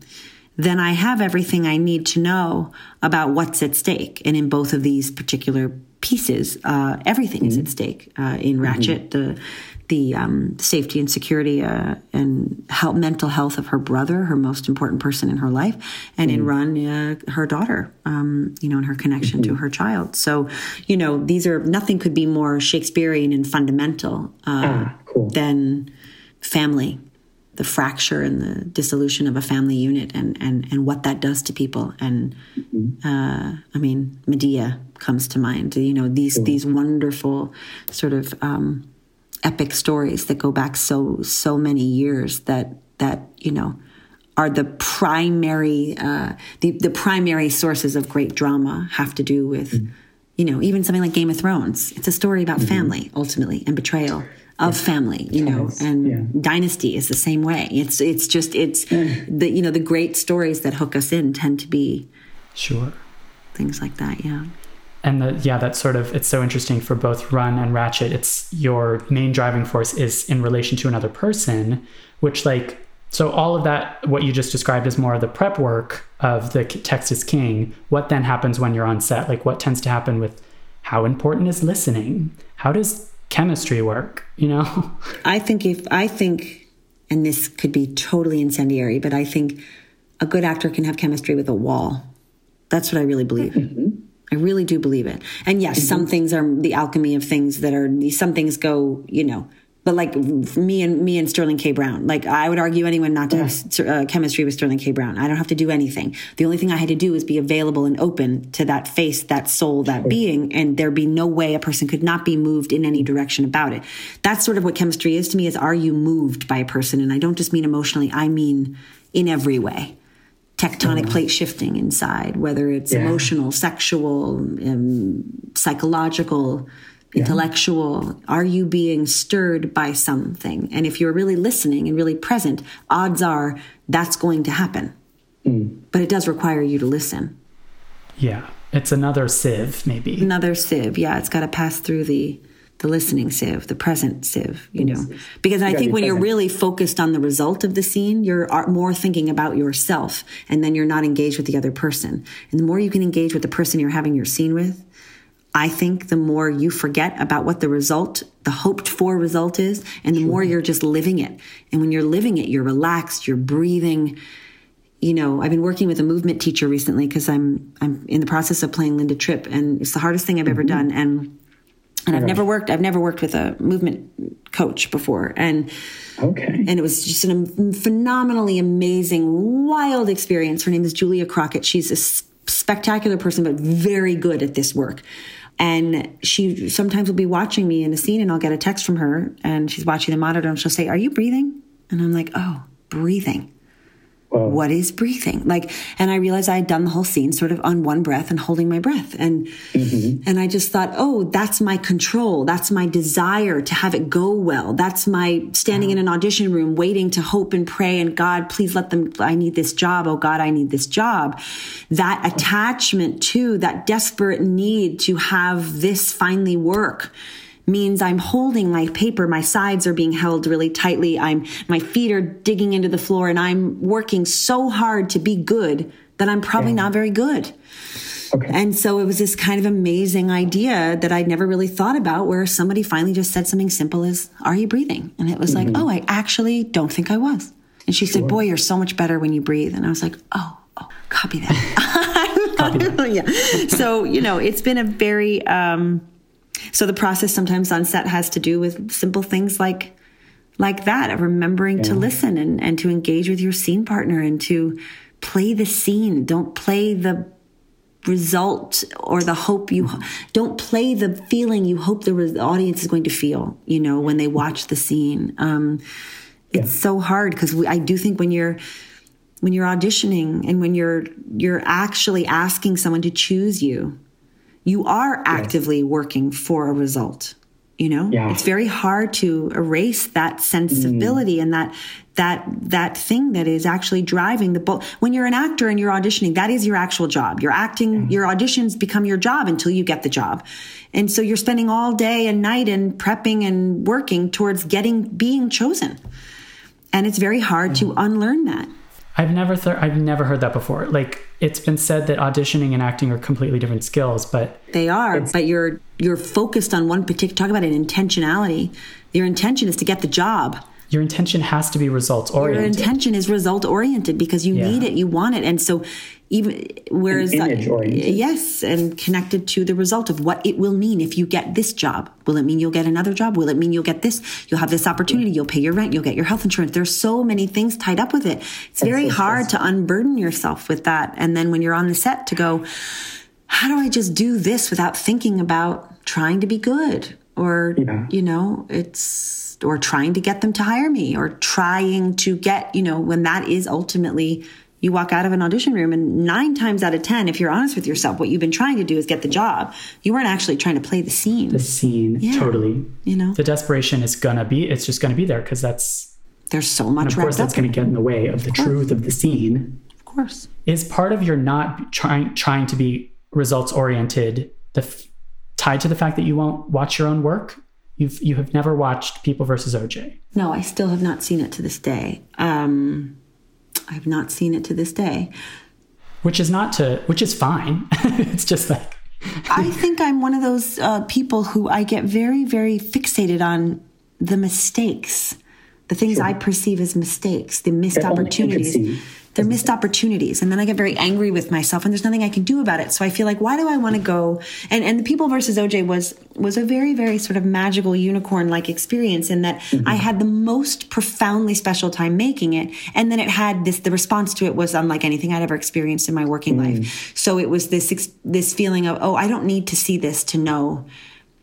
then I have everything I need to know about what's at stake. And in both of these particular pieces, uh, everything mm-hmm. is at stake. Uh, in Ratched, mm-hmm. the the um, safety and security uh, and health, mental health of her brother, her most important person in her life, and mm-hmm. in Run, uh, her daughter, um, you know, and her connection mm-hmm. to her child. So, you know, these are nothing could be more Shakespearean and fundamental uh, ah, cool. than family, the fracture and the dissolution of a family unit, and and and what that does to people. And uh, I mean, Medea comes to mind. You know, these these wonderful sort of um, epic stories that go back so so many years that that you know are the primary uh, the the primary sources of great drama have to do with mm-hmm. you know even something like Game of Thrones. It's a story about mm-hmm. family ultimately and betrayal of yeah. family, you know, yes. and yeah. Dynasty is the same way. It's it's just it's mm. the you know the great stories that hook us in tend to be sure things like that. Yeah and the, yeah, that's sort of it's so interesting for both Run and Ratched It's your main driving force is in relation to another person, which like so all of that what you just described is more of the prep work of the text is king. What then happens when you're on set? Like what tends to happen with how important is listening? How does chemistry work? You know, I think if I think, and this could be totally incendiary, but I think a good actor can have chemistry with a wall. That's what I really believe. Mm-hmm. I really do believe it. And yes, mm-hmm. some things are the alchemy of things that are, some things go, you know, but like me and me and Sterling K. Brown, like I would argue anyone not to have uh, chemistry with Sterling K. Brown. I don't have to do anything. The only thing I had to do is be available and open to that face, that soul, that being, and there be no way a person could not be moved in any direction about it. That's sort of what chemistry is to me: is are you moved by a person? And I don't just mean emotionally; I mean in every way tectonic mm-hmm. plate shifting inside, whether it's yeah. emotional, sexual, um, psychological, yeah. intellectual. Are you being stirred by something? And if you're really listening and really present, odds are that's going to happen. Mm. But it does require you to listen. Yeah. It's another sieve, maybe. Another sieve. Yeah. It's got to pass through the the listening sieve, the present sieve, you know. Because I think when you're really focused on the result of the scene, you're more thinking about yourself and then you're not engaged with the other person. And the more you can engage with the person you're having your scene with, I think the more you forget about what the result, the hoped for result is, and the sure. more you're just living it. And when you're living it, you're relaxed, you're breathing. You know, I've been working with a movement teacher recently because I'm I'm in the process of playing Linda Tripp, and it's the hardest thing I've mm-hmm. ever done. And and I've never worked I've never worked with a movement coach before. And okay. and it was just a phenomenally amazing wild experience. Her name is Julia Crockett. She's a spectacular person but very good at this work. And she sometimes will be watching me in a scene and I'll get a text from her and she's watching the monitor and she'll say are you breathing? And I'm like oh breathing what is breathing? Like and i realized i had done the whole scene sort of on one breath and holding my breath. And mm-hmm. and i just thought oh that's my control. That's my desire to have it go well. That's my standing wow. in an audition room waiting to hope and pray and god please let them i need this job. Oh god i need this job. That attachment to that desperate need to have this finally work means I'm holding my paper. My sides are being held really tightly. I'm, my feet are digging into the floor and I'm working so hard to be good that I'm probably yeah. not very good. Okay. And so it was this kind of amazing idea that I'd never really thought about where somebody finally just said something simple as, are you breathing? And it was mm-hmm. like, oh, I actually don't think I was. And she sure. said, boy, you're so much better when you breathe. And I was like, oh, oh copy that. copy that. yeah. So, you know, it's been a very, um, so the process sometimes on set has to do with simple things like like that of remembering yeah. to listen and, and to engage with your scene partner and to play the scene. Don't play the result or the hope you don't play the feeling you hope the audience is going to feel you know when they watch the scene um, it's yeah. so hard because i do think when you're when you're auditioning and when you're you're actually asking someone to choose you you are actively yes. working for a result you know yeah. it's very hard to erase that sensibility mm. and that that that thing that is actually driving the boat when you're an actor and you're auditioning that is your actual job you're acting mm. your auditions become your job until you get the job and so you're spending all day and night and prepping and working towards getting being chosen and it's very hard mm. to unlearn that I've never th- I've never heard that before. Like it's been said that auditioning and acting are completely different skills, but they are. But you're you're focused on one particular. Talk about an intentionality. Your intention is to get the job. Your intention has to be results oriented. Your intention is result oriented because you yeah. need it, you want it, and so even whereas oriented. yes and connected to the result of what it will mean. If you get this job will it mean you'll get another job? Will it mean you'll get this? You'll have this opportunity. You'll pay your rent. You'll get your health insurance. There's so many things tied up with it. It's very hard to unburden yourself with that. And then when you're on the set to go how do i just do this without thinking about trying to be good? Or Yeah. you know it's or trying to get them to hire me or trying to get you know when that is ultimately you walk out of an audition room and nine times out of ten if you're honest with yourself what you've been trying to do is get the job you weren't actually trying to play the scene The scene, Yeah. totally. you know The desperation is gonna be. It's just gonna be there because that's. there's so much Of course, that's gonna get in the way of the truth of the scene. of course Is part of your not trying trying to be results oriented the f- tied to the fact that you won't watch your own work? You've you have never watched People versus OJ. no i still have not seen it to this day um i have not seen it to this day. Which is not to which is fine. It's just like I think I'm one of those uh, people who I get very, very fixated on the mistakes, the things I perceive as mistakes, the missed That only you can opportunities. They're missed opportunities, and then I get very angry with myself, and there's nothing I can do about it. So I feel like, why do I want to go? And and the People versus OJ was was a very, very sort of magical unicorn like experience in that I had the most profoundly special time making it, and then it had this. The response to it was unlike anything I'd ever experienced in my working mm. life. So it was this this feeling of, oh, I don't need to see this to know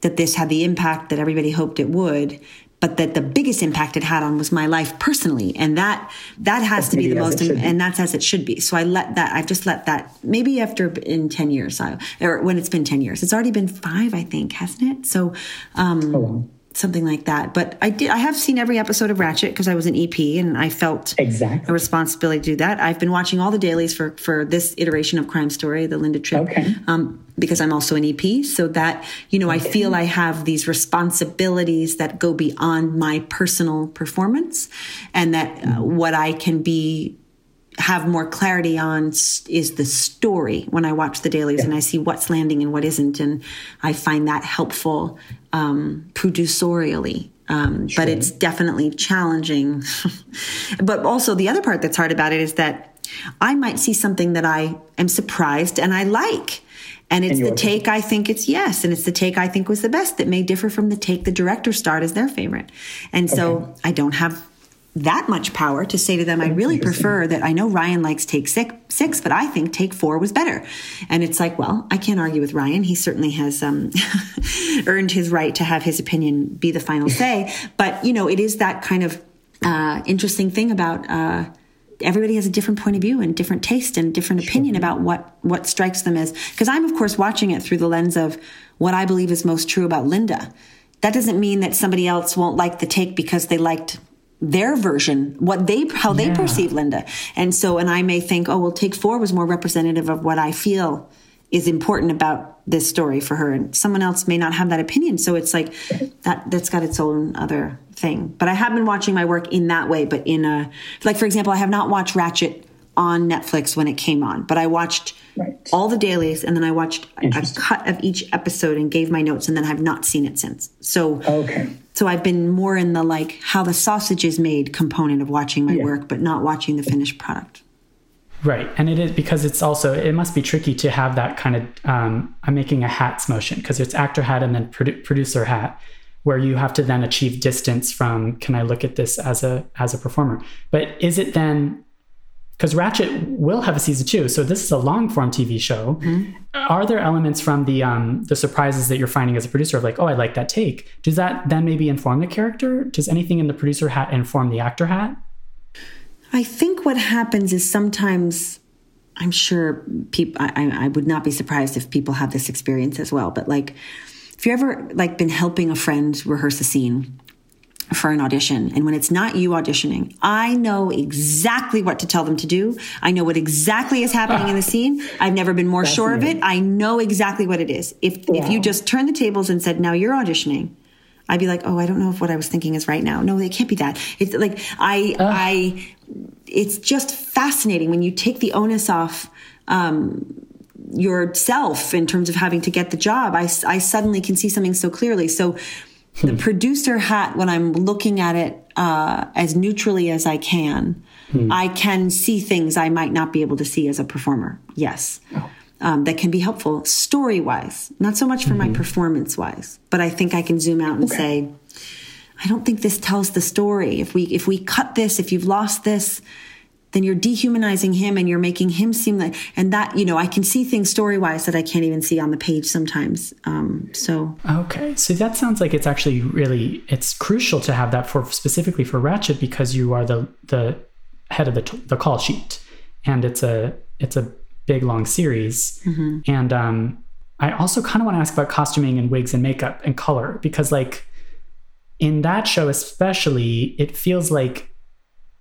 that this had the impact that everybody hoped it would but that the biggest impact it had on was my life personally and that that has to be the most be. and that's as it should be so i let that i've just let that maybe after in 10 years I, or when it's been 10 years it's already been five i think hasn't it so um Oh, wow. Something like that but i did i have seen every episode of Ratched because i was an ep and i felt Exactly. a responsibility to do that i've been watching all the dailies for for this iteration of crime story the linda tripp Okay. um, because I'm also an EP. So that, you know, I feel I have these responsibilities that go beyond my personal performance and that uh, what I can be have more clarity on is the story when I watch the dailies and I see what's landing and what isn't. And I find that helpful um, producerially. Um, But it's definitely challenging. but also, the other part that's hard about it is that I might see something that I am surprised and I like. And it's And the take I think it's yes, and it's the take I think was the best that may differ from the take the director starred as their favorite. And so I don't have that much power to say to them, I really prefer that I know Ryan likes take six, six, but I think take four was better. And it's like, well, I can't argue with Ryan. He certainly has um, earned his right to have his opinion be the final say. But, you know, it is that kind of uh, interesting thing about. Uh, everybody has a different point of view and different taste and different opinion about what what strikes them as because i'm of course watching it through the lens of what i believe is most true about linda that doesn't mean that somebody else won't like the take because they liked their version what they how they Yeah. perceive linda and so and i may think oh well take four was more representative of what i feel is important about this story for her and someone else may not have that opinion so it's like that that's got its own other thing but i have been watching my work in that way but in a like for example i have not watched Ratched on netflix when it came on but i watched Right. all the dailies and then i watched a cut of each episode and gave my notes and then i've not seen it since so Okay. So i've been more in the like how the sausage is made component of watching my Yeah. work but not watching the finished product Right, and it is because it's also it must be tricky to have that kind of um, I'm making a hats motion because it's actor hat and then produ- producer hat, where you have to then achieve distance from can I look at this as a as a performer? But is it then because Ratched will have a season two, so this is a long form TV show. Are there elements from the um, the surprises that you're finding as a producer of like, oh, I like that take? Does that then maybe inform the character? Does anything in the producer hat inform the actor hat? I think what happens is sometimes I'm sure people. I, I I would not be surprised if people have this experience as well. But like, if you ever like been helping a friend rehearse a scene for an audition, and when it's not you auditioning, I know exactly what to tell them to do. I know what exactly is happening in the scene. I've never been more sure of it. I know exactly what it is. If if you just turn the tables and said, "Now you're auditioning," I'd be like, "Oh, I don't know if what I was thinking is right now." No, it can't be that. It's like I I it's just fascinating when you take the onus off um, yourself in terms of having to get the job. I, I suddenly can see something so clearly. So the producer hat, when I'm looking at it uh, as neutrally as I can, I can see things I might not be able to see as a performer. Yes. Oh. Um, that can be helpful story wise, not so much for my performance wise, but I think I can zoom out and say, I don't think this tells the story. If we if we cut this, if you've lost this, then you're dehumanizing him and you're making him seem like and that you know I can see things story wise that I can't even see on the page sometimes. Um, so. Okay, so that sounds like it's actually really it's crucial to have that for specifically for Ratched because you are the the head of the t- the call sheet, and it's a it's a big long series, and um, I also kind of want to ask about costuming and wigs and makeup and color because like in that show especially it feels like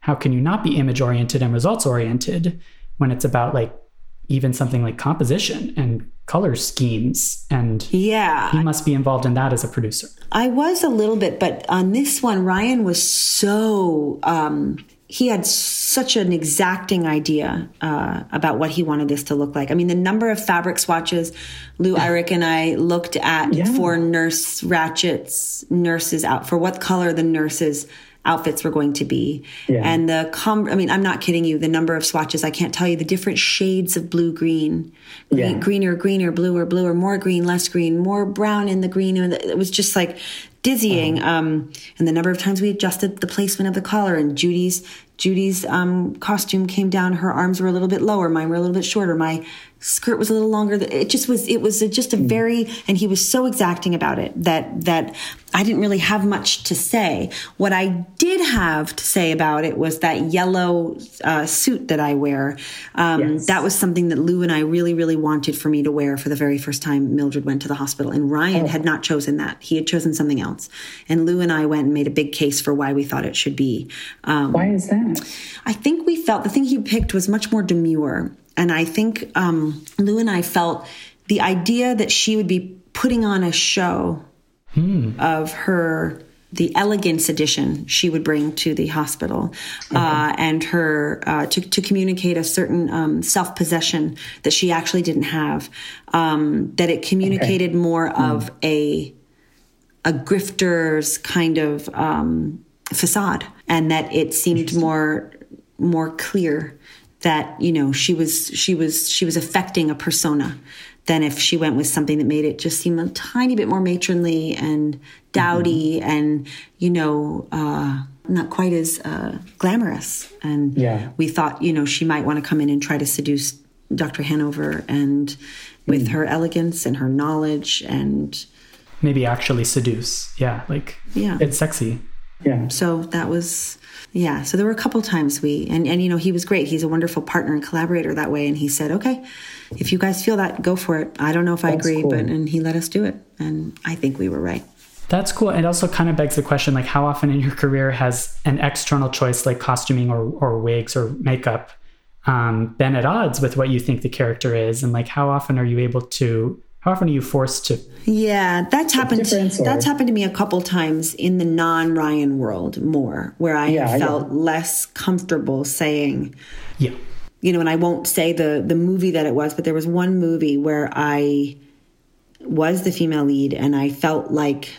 how can you not be image oriented and results oriented when it's about like even something like composition and color schemes and yeah, he must be involved in that as a producer. I was a little bit, but on this one, Ryan was so um, he had such an exacting idea uh, about what he wanted this to look like. I mean, the number of fabric swatches Lou Eyrich and I looked at for Nurse Ratched's nurses out for what color the nurses outfits were going to be. And the com i mean i'm not kidding you. The number of swatches i can't tell you. The different shades of blue green, green greener greener bluer bluer more green less green more brown in the green. And it was just like dizzying. Um, and the number of times we adjusted the placement of the collar. And judy's judy's um, costume came down. Her arms were a little bit lower. Mine were a little bit shorter. My skirt was a little longer. It just was it was just a very and he was so exacting about it that that i didn't really have much to say. What i did have to say about it was that yellow uh, suit that i wear. Um, that was something that lou and i really really wanted for me to wear for the very first time mildred went to the hospital. And ryan had not chosen that. He had chosen something else. And lou and i went and made a big case for why we thought it should be um, Why is that? I think we felt the thing he picked was much more demure. And I think um, Lou and I felt the idea that she would be putting on a show of her, the elegance edition she would bring to the hospital, uh, and her uh, to, to communicate a certain um, self possession that she actually didn't have, um, that it communicated more of a a grifter's kind of um, facade, and that it seemed more more clear that you know she was she was she was affecting a persona than if she went with something that made it just seem a tiny bit more matronly and dowdy and you know uh, not quite as uh, glamorous. And Yeah. we thought you know she might want to come in and try to seduce Dr. Hanover and with her elegance and her knowledge and Maybe actually seduce. Yeah, like Yeah. it's sexy. Yeah. so that was yeah so there were a couple times we and and you know he was great he's a wonderful partner and collaborator that way and he said okay if you guys feel that go for it i don't know if i agree cool. but and he let us do it and i think we were right That's cool. It also kind of begs the question like how often in your career has an external choice like costuming or, or wigs or makeup um, been at odds with what you think the character is? And like how often are you able to how often are you forced to yeah that's happened difference, that's happened to me a couple times in the non-ryan world more where i Yeah, have I felt less comfortable saying Yeah. you know, and I won't say the the movie that it was, but there was one movie where I was the female lead and I felt like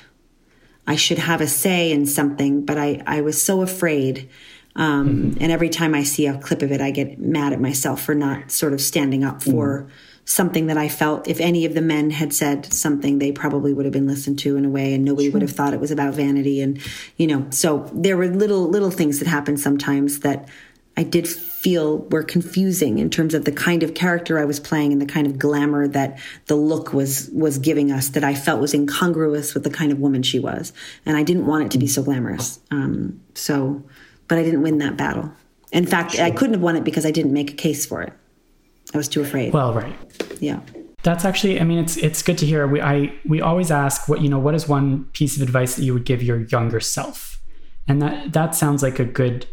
I should have a say in something, but I I was so afraid. Um, And every time I see a clip of it, I get mad at myself for not sort of standing up for something that I felt if any of the men had said something, they probably would have been listened to in a way, and nobody would have thought it was about vanity. And you know, so there were little little things that happened sometimes that I did feel were confusing in terms of the kind of character I was playing and the kind of glamour that the look was was giving us that I felt was incongruous with the kind of woman she was, and I didn't want it to be so glamorous. Um, so, but I didn't win that battle. In fact, I couldn't have won it because I didn't make a case for it. I was too afraid. Well, right. yeah. That's actually, I mean, it's it's good to hear. We I we always ask what you know. What is one piece of advice that you would give your younger self? And that that sounds like a good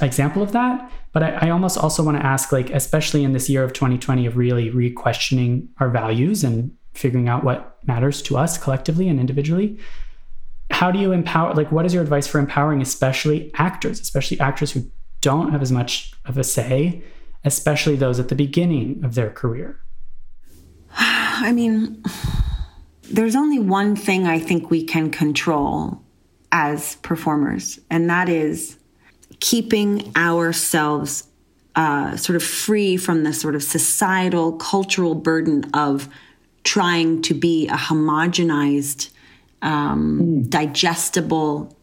example of that. But I, I almost also want to ask, like, especially in this year of 2020, of really re-questioning our values and figuring out what matters to us collectively and individually. How do you empower? Like, what is your advice for empowering, especially actors, especially actors who don't have as much of a say, especially those at the beginning of their career? I mean, there's only one thing I think we can control as performers, and that is keeping ourselves uh, sort of free from the sort of societal, cultural burden of trying to be a homogenized, um, mm. digestible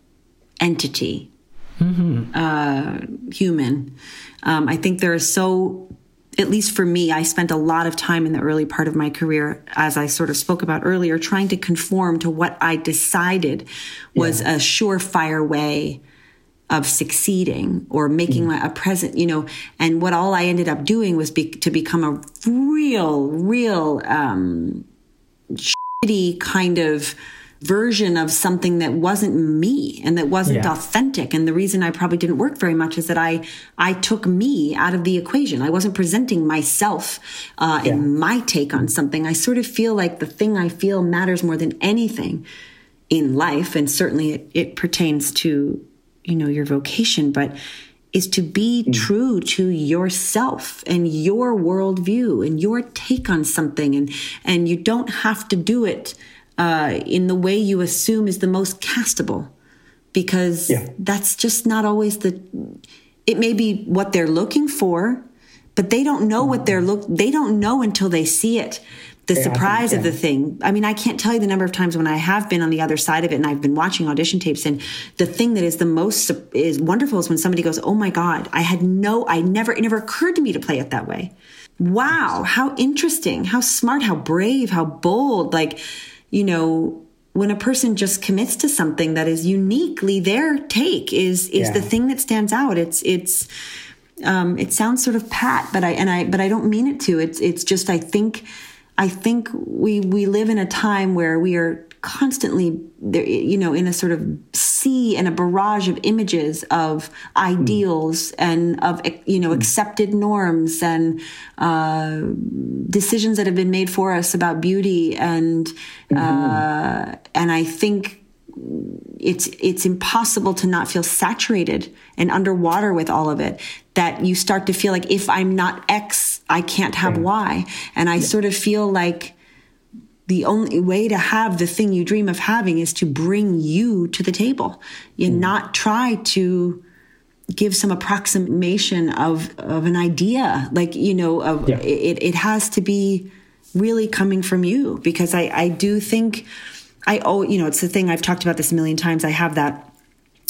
entity, mm-hmm. uh, human. Um, I think there is so at least for me, I spent a lot of time in the early part of my career, as I sort of spoke about earlier, trying to conform to what I decided was yeah. a surefire way of succeeding or making mm. a present, you know, and what all I ended up doing was be, to become a real, real, um, shitty kind of, version of something that wasn't me and that wasn't yeah. authentic and the reason i probably didn't work very much is that i i took me out of the equation i wasn't presenting myself uh, yeah. and my take on something i sort of feel like the thing i feel matters more than anything in life and certainly it, it pertains to you know your vocation but is to be mm. true to yourself and your worldview and your take on something and and you don't have to do it uh, in the way you assume is the most castable because yeah. that's just not always the it may be what they're looking for but they don't know what they're look they don't know until they see it the yeah, surprise think, yeah. of the thing i mean i can't tell you the number of times when i have been on the other side of it and i've been watching audition tapes and the thing that is the most is wonderful is when somebody goes oh my god i had no i never it never occurred to me to play it that way wow how interesting how smart how brave how bold like you know, when a person just commits to something that is uniquely their take is is yeah. the thing that stands out. It's it's um, it sounds sort of pat, but I and I but I don't mean it to. It's it's just I think I think we we live in a time where we are constantly you know in a sort of sea and a barrage of images of ideals mm. and of you know accepted norms and uh, decisions that have been made for us about beauty and mm-hmm. uh, and I think it's it's impossible to not feel saturated and underwater with all of it that you start to feel like if i'm not x i can't have yeah. y and i yeah. sort of feel like the only way to have the thing you dream of having is to bring you to the table and mm. not try to give some approximation of of an idea like you know of yeah. it it has to be really coming from you because i i do think i oh you know it's the thing i've talked about this a million times i have that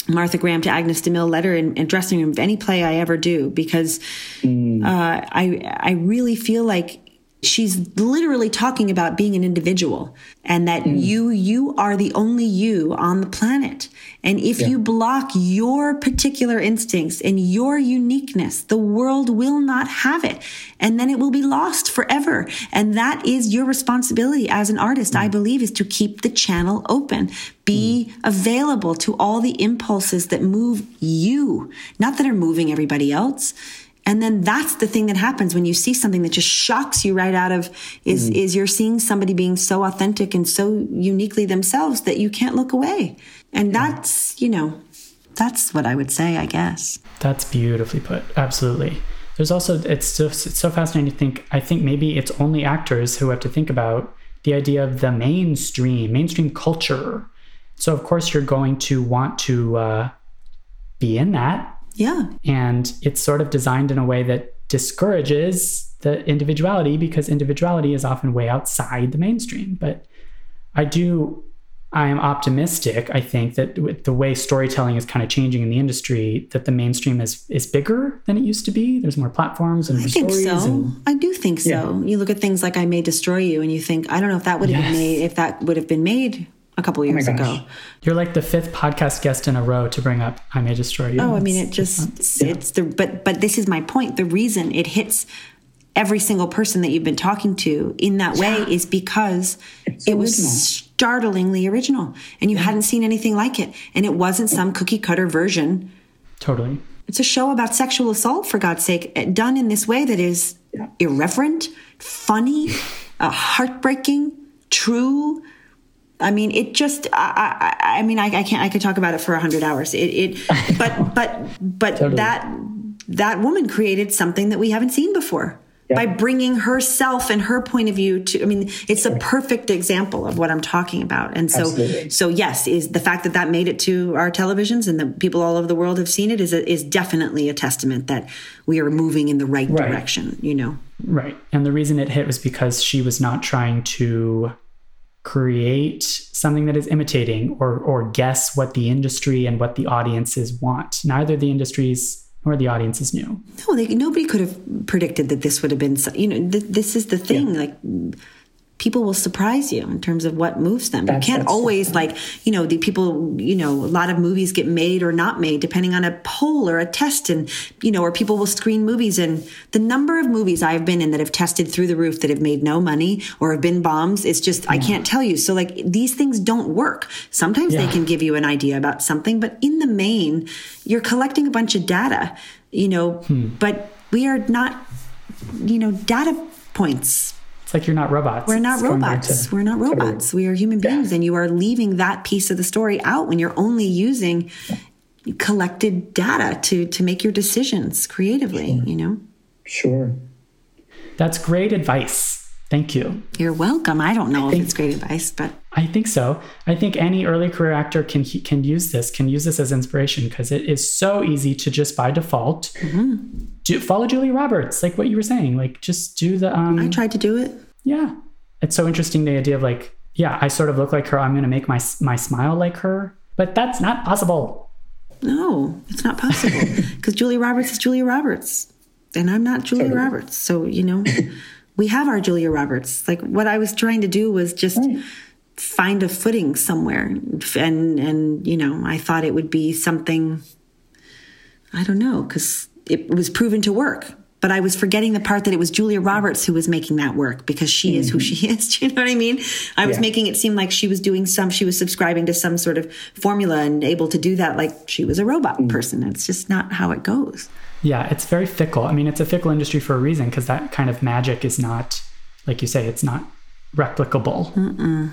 Martha Graham to Agnes DeMille letter in, in dressing room of any play I ever do because mm. uh, I I really feel like she's literally talking about being an individual and that mm. you you are the only you on the planet and if yeah. you block your particular instincts and your uniqueness the world will not have it and then it will be lost forever and that is your responsibility as an artist mm. i believe is to keep the channel open be mm. available to all the impulses that move you not that are moving everybody else and then that's the thing that happens when you see something that just shocks you right out of is mm-hmm. is you're seeing somebody being so authentic and so uniquely themselves that you can't look away. And that's you know that's what i would say i guess. That's beautifully put. Absolutely. There's also it's so, it's so fascinating to think i think maybe it's only actors who have to think about the idea of the mainstream mainstream culture. So of course you're going to want to uh, be in that yeah. And it's sort of designed in a way that discourages the individuality because individuality is often way outside the mainstream. But I do, I am optimistic. I think that with the way storytelling is kind of changing in the industry, that the mainstream is is bigger than it used to be. There's more platforms and more I think stories. So. And, I do think so. Yeah. You look at things like I May Destroy You, and you think, I don't know if that would have yes. been made if that would have been made a couple oh years oh ago. You're like the fifth podcast guest in a row to bring up I May Destroy You. Oh, I mean, it just it's, yeah. it's the but but this is my point. The reason it hits every single person that you've been talking to in that way yeah. is because it's it was startlingly original and you yeah. hadn't seen anything like it and it wasn't some cookie cutter version. Totally. It's a show about sexual assault for God's sake, eh, done in this way that is irreverent, funny, uh, heartbreaking, true, I mean, it just, I, I, I mean, I, I, can't, I could talk about it for a hundred hours. It, it, but, but, but totally. that, that woman created something that we haven't seen before. by bringing herself and her point of view to i mean it's a perfect example of what i'm talking about and so Absolutely. so yes is the fact that that made it to our televisions and the people all over the world have seen it is a, is definitely a testament that we are moving in the right, Right. direction you know Right. And the reason it hit was because she was not trying to create something that is imitating or or guess what the industry and what the audiences want. Neither the industries nor the audiences knew. no they, nobody could have predicted that this would have been you know th- this is the thing like people will surprise you in terms of what moves them. That's- you can't always like you know the people you know a lot of movies get made or not made depending on a poll or a test and you know or people will screen movies. And the number of movies i've been in that have tested through the roof that have made no money or have been bombs it's just i can't tell you. So like these things don't work. Sometimes they can give you an idea about something but in the main you're collecting a bunch of data you know hmm. but we are not you know data points It's like you're not robots. we're not It's robots. to- We're not robots. We are human beings, and you are leaving that piece of the story out when you're only using collected data to to make your decisions creatively. You know, Sure. That's great advice. Thank you. you're welcome. I don't know if it's great advice, but I think so. I think any early career actor can can use this, can use this as inspiration because it is so easy to just by default do, follow Julia Roberts, like what you were saying. Like just do the um I tried to do it. yeah. It's so interesting the idea of like yeah, I sort of look like her. I'm going to make my my smile like her, but that's not possible. No, it's not possible because Julia Roberts is Julia Roberts, and I'm not Julia Totally. Roberts. So you know, we have our Julia Roberts. Like what I was trying to do was just find a footing somewhere, and and you know, I thought it would be something. I don't know because it was proven to work. But I was forgetting the part that it was Julia Roberts who was making that work because she is who mm-hmm. she is. Do you know what I mean? I was Yeah. making it seem like she was doing some, she was subscribing to some sort of formula and able to do that like she was a robot mm-hmm. person. It's just not how it goes. Yeah, it's very fickle. I mean, it's a fickle industry for a reason because that kind of magic is not, like you say, it's not replicable.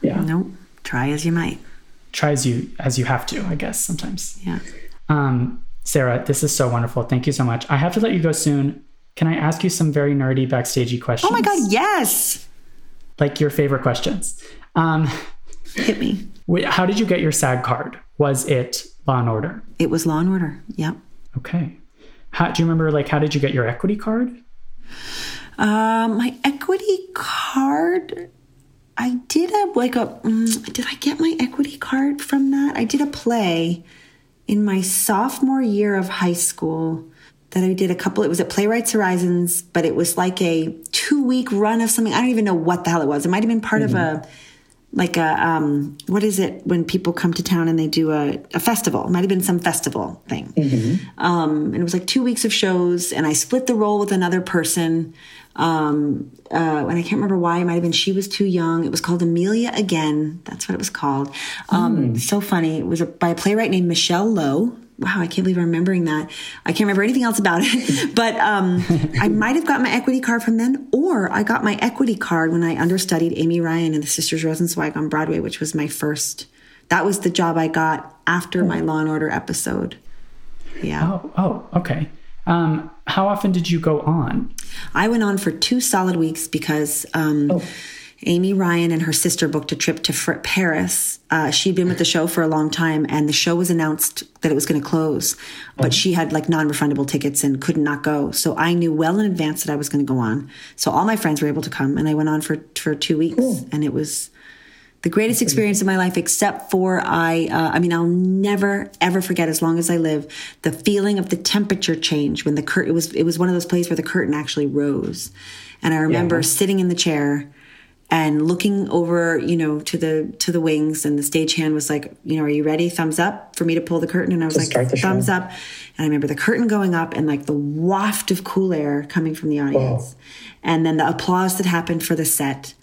Yeah. Nope. Try as you might. Try as you as you have to, I guess sometimes. Yeah. Um, Sarah, this is so wonderful. Thank you so much. I have to let you go soon. Can I ask you some very nerdy backstagey questions? Oh my God, yes. Like your favorite questions. Um, Hit me. how did you get your SAG card? Was it Law and Order? It was Law and Order. Yep. Okay. How, do you remember like how did you get your equity card? Um, my equity card. I did a like a. Mm, did I get my equity card from that? I did a play in my sophomore year of high school that I did a couple. It was at Playwrights Horizons, but it was like a two week run of something. I don't even know what the hell it was. It might have been part of a like a um what is it when people come to town and they do a, a festival? It might have been some festival thing. Um and it was like two weeks of shows and i split the role with another person. Um uh and i can't remember why. It might have been she was too young. It was called amelia again. That's what it was called. Um so funny. It was a, by a playwright named michelle lowe wow, I can't believe I'm remembering that. I can't remember anything else about it. But um, I might have got my equity card from then, or I got my equity card when I understudied Amy Ryan and the Sisters Rosenzweig on Broadway, which was my first. That was the job I got after my Law and Order episode. Yeah. Oh, oh, okay. Um, how often did you go on? I went on for two solid weeks because um, Amy Ryan and her sister booked a trip to Fr- Paris. Uh, she'd been with the show for a long time, and the show was announced that it was going to close, but she had like non-refundable tickets and could not go. So I knew well in advance that I was going to go on. So all my friends were able to come, and I went on for for two weeks, and it was the greatest experience of my life except for i uh, i mean i'll never ever forget as long as i live the feeling of the temperature change when the curtain it was it was one of those places where the curtain actually rose and i remember Yeah. sitting in the chair and looking over you know to the to the wings and the stagehand was like you know are you ready? Thumbs up for me to pull the curtain and i was like show. thumbs up. And i remember the curtain going up and like the waft of cool air coming from the audience. And then the applause that happened for the set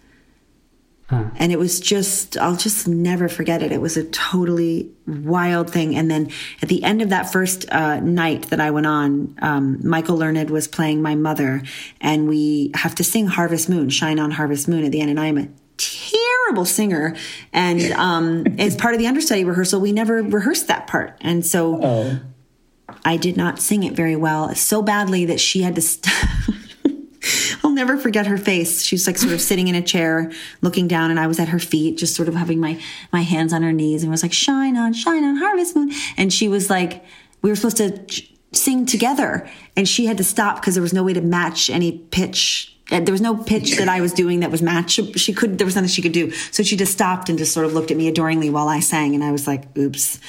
and it was just i'll just never forget it. It was a totally wild thing. And then at the end of that first uh, night that i went on um, michael learned was playing my mother and we have to sing harvest moon shine on harvest moon at the end. And i'm a terrible singer. And um, as part of the understudy rehearsal. We never rehearsed that part. And so Oh, I did not sing it very well, so badly that she had to. St- I'll never forget her face. She was like sort of sitting in a chair, looking down, and I was at her feet, just sort of having my my hands on her knees, and was like, "Shine on, shine on, harvest moon." And she was like, we were supposed to sing together, and she had to stop because there was no way to match any pitch there was no pitch that I was doing that was match. She could, there was nothing she could do. So she just stopped and just sort of looked at me adoringly while I sang. And I was like, oops.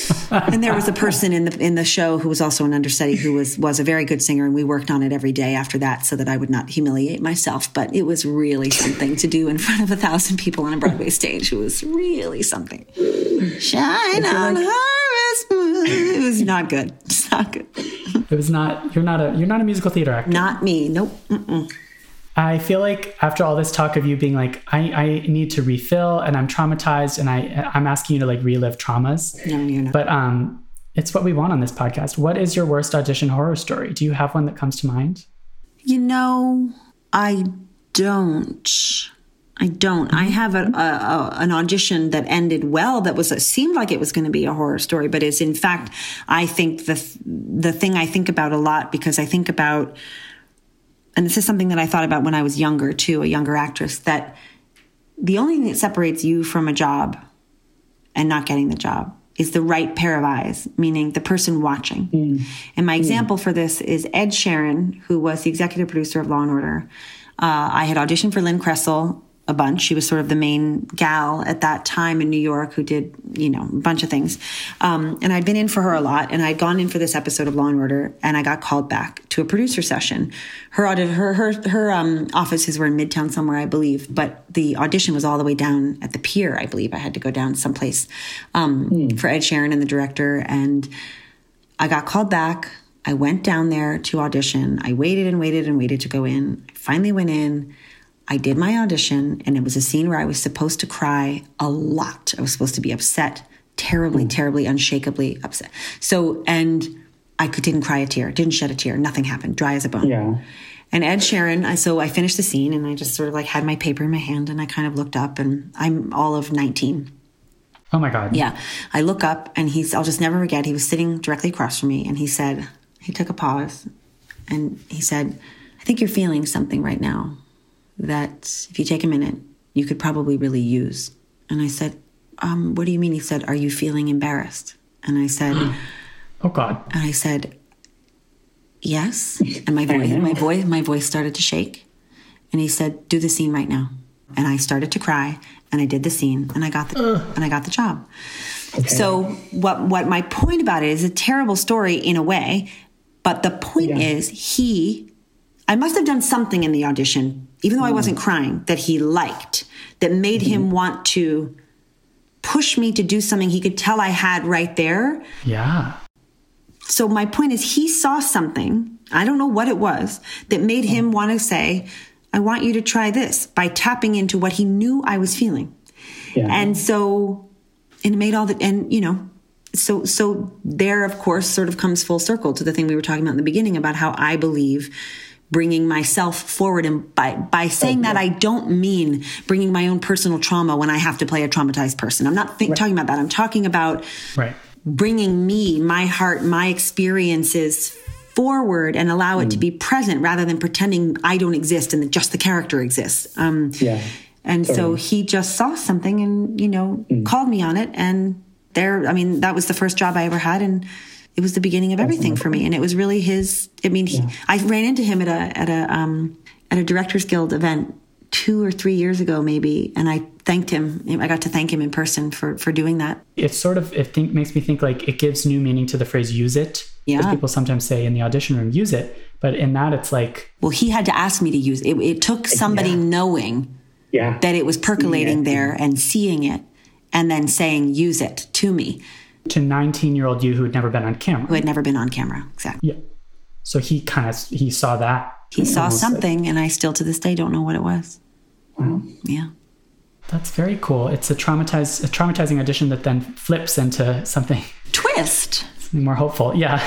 and there was a person in the, in the show who was also an understudy who was, was a very good singer. And we worked on it every day after that so that I would not humiliate myself. But it was really something to do in front of a thousand people on a Broadway stage. It was really something. Shine on harvest moon. It was not good. It's not good. It was not, you're not a, you're not a musical theater actor. Not me. Nope. Mm-mm. I feel like after all this talk of you being like, I, I need to refill and I'm traumatized and I I'm asking you to like relive traumas. No, you're not. But um it's what we want on this podcast. What is your worst audition horror story? Do you have one that comes to mind? You know, I don't. I don't. I have a, a, a, an audition that ended well. That was a, seemed like it was going to be a horror story, but is in fact, I think the the thing I think about a lot because I think about and this is something that I thought about when I was younger too, a younger actress, that the only thing that separates you from a job and not getting the job is the right pair of eyes, meaning the person watching. Mm. And my mm. example for this is Ed Sherin, who was the executive producer of Law and Order. Uh, I had auditioned for Lynn Kressel a bunch. She was sort of the main gal at that time in New York who did, you know, a bunch of things. Um, and I'd been in for her a lot, and I'd gone in for this episode of Law and Order, and I got called back to a producer session. Her her her her um, offices were in Midtown somewhere, I believe, but the audition was all the way down at the pier. I believe I had to go down someplace um, mm. for Ed Sherin and the director, and I got called back. I went down there to audition. I waited and waited and waited to go in. I finally went in. I did my audition, and it was a scene where I was supposed to cry a lot. I was supposed to be upset, terribly, mm. terribly, unshakably upset. So, and I could, didn't cry a tear, didn't shed a tear, nothing happened, dry as a bone. Yeah. And Ed Sherin, I, so I finished the scene and I just sort of like had my paper in my hand and I kind of looked up and I'm all of 19. Oh my God. Yeah. I look up and he's, I'll just never forget, he was sitting directly across from me and he said, he took a pause and he said, I think you're feeling something right now that if you take a minute, you could probably really use. And I said, um, What do you mean? He said, Are you feeling embarrassed? And I said, Oh God. And I said, Yes. And my voice, my voice, my voice started to shake. And he said, Do the scene right now. And I started to cry and I did the scene and I got the Ugh. and I got the job. Okay. So what what my point about it is a terrible story in a way, but the point yeah. is he I must have done something in the audition even though I wasn't mm. crying, that he liked, that made him mm-hmm. want to push me to do something he could tell I had right there. Yeah. So my point is he saw something, I don't know what it was, that made him mm. want to say, I want you to try this by tapping into what he knew I was feeling. Yeah. And so and it made all the and you know, so so there of course sort of comes full circle to the thing we were talking about in the beginning about how I believe bringing myself forward and by by saying that I don't mean bringing my own personal trauma when I have to play a traumatized person. I'm not th- right. talking about that. I'm talking about right. bringing me, my heart, my experiences forward and allow it mm. to be present rather than pretending I don't exist and that just the character exists. Um, yeah. And totally. so he just saw something and you know mm. called me on it and there I mean that was the first job I ever had and it was the beginning of everything for me. And it was really his, I mean, he, yeah. I ran into him at a, at a, um, at a directors guild event two or three years ago, maybe. And I thanked him. I got to thank him in person for, for doing that. It sort of, it think makes me think like it gives new meaning to the phrase use it. Yeah. People sometimes say in the audition room, use it. But in that, it's like, well, he had to ask me to use it. It took somebody yeah. knowing yeah. that it was percolating there and seeing it and then saying, use it to me to 19 year old you who had never been on camera. Who had never been on camera, exactly. Yeah. So he kind of he saw that. He saw something, and I still to this day don't know what it was. Wow. Yeah. That's very cool. It's a traumatized, a traumatizing audition that then flips into something twist, something more hopeful. Yeah.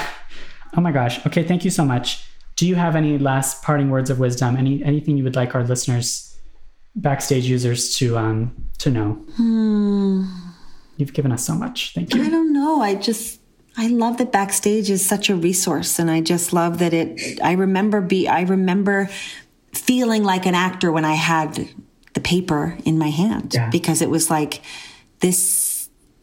Oh my gosh. Okay. Thank you so much. Do you have any last parting words of wisdom? Any anything you would like our listeners, backstage users, to um to know? Hmm. You've given us so much. Thank you. I don't know. I just I love that backstage is such a resource and I just love that it I remember be I remember feeling like an actor when I had the paper in my hand Yeah. because it was like this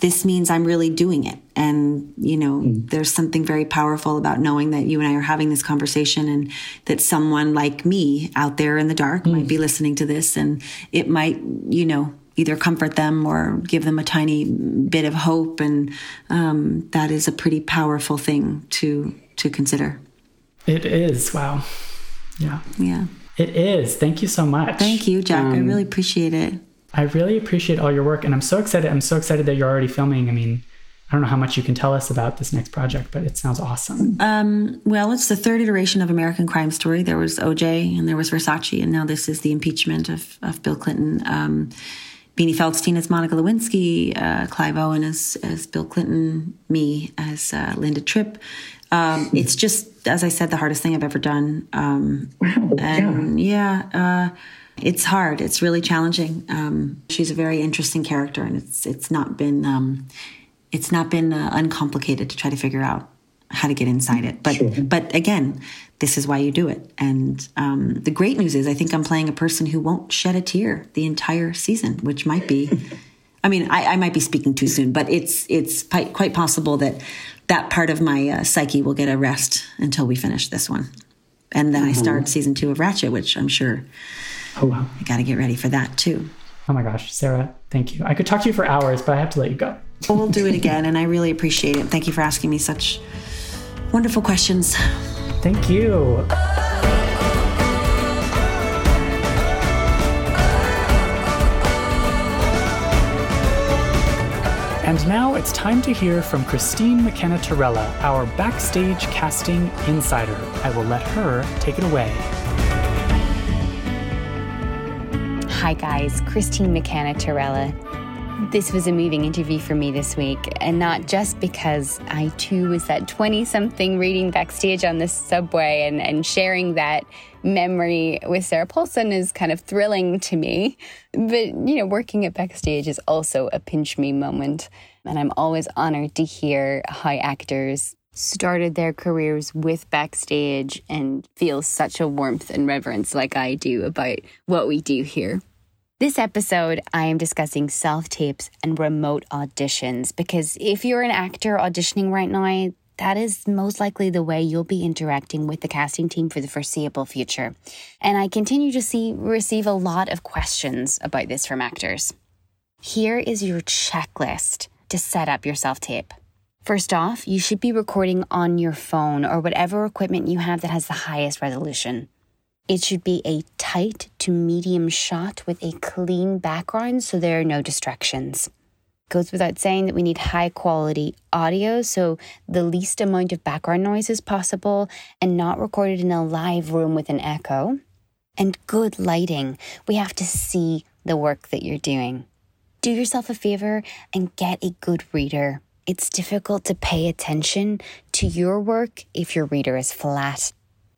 this means I'm really doing it. And, you know, hmm. there's something very powerful about knowing that you and I are having this conversation and that someone like me out there in the dark hmm. might be listening to this and it might, you know, either comfort them or give them a tiny bit of hope. And um, that is a pretty powerful thing to to consider. It is. Wow. Yeah. Yeah. It is. Thank you so much. Thank you, Jack. I really appreciate it. I really appreciate all your work and I'm so excited. I'm so excited that you're already filming. I mean, I don't know how much you can tell us about this next project, but it sounds awesome. Um, well, it's the third iteration of American Crime Story. There was OJ and there was Versace, and now this is the impeachment of, of Bill Clinton. Um, Beanie Feldstein as Monica Lewinsky, uh, Clive Owen as, as Bill Clinton, me as uh, Linda Tripp. Um, it's just, as I said, the hardest thing I've ever done. Um, Wow. and yeah, uh, it's hard. It's really challenging. Um, she's a very interesting character, and it's it's not been um, it's not been uh, uncomplicated to try to figure out how to get inside it. But Sure. but again, this is why you do it. And um, the great news is, I think I'm playing a person who won't shed a tear the entire season, which might be. I mean, I, I might be speaking too soon, but it's it's quite possible that that part of my uh, psyche will get a rest until we finish this one, and then I start season two of Ratched, which I'm sure Oh, wow. I got to get ready for that too. Oh my gosh, Sarah, thank you. I could talk to you for hours, but I have to let you go. We'll do it again, and I really appreciate it. Thank you for asking me such wonderful questions. Thank you. And now it's time to hear from Christine McKenna Tirella, our backstage casting insider. I will let her take it away. Hi, guys. Christine McKenna Tirella. This was a moving interview for me this week, and not just because I too was that 20 something reading backstage on the subway and, and sharing that memory with Sarah Paulson is kind of thrilling to me. But, you know, working at backstage is also a pinch me moment. And I'm always honored to hear how actors started their careers with backstage and feel such a warmth and reverence like I do about what we do here. This episode, I am discussing self tapes and remote auditions because if you're an actor auditioning right now, that is most likely the way you'll be interacting with the casting team for the foreseeable future. And I continue to see receive a lot of questions about this from actors. Here is your checklist to set up your self tape. First off, you should be recording on your phone or whatever equipment you have that has the highest resolution. It should be a tight to medium shot with a clean background so there are no distractions. Goes without saying that we need high quality audio, so the least amount of background noise is possible and not recorded in a live room with an echo. And good lighting. We have to see the work that you're doing. Do yourself a favor and get a good reader. It's difficult to pay attention to your work if your reader is flat.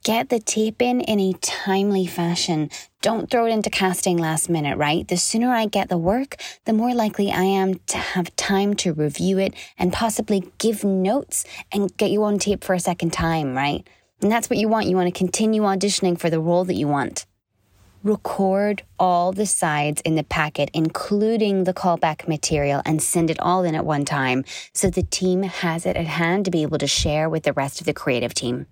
Get the tape in in a timely fashion. Don't throw it into casting last minute, right? The sooner I get the work, the more likely I am to have time to review it and possibly give notes and get you on tape for a second time, right? And that's what you want. You want to continue auditioning for the role that you want. Record all the sides in the packet, including the callback material, and send it all in at one time so the team has it at hand to be able to share with the rest of the creative team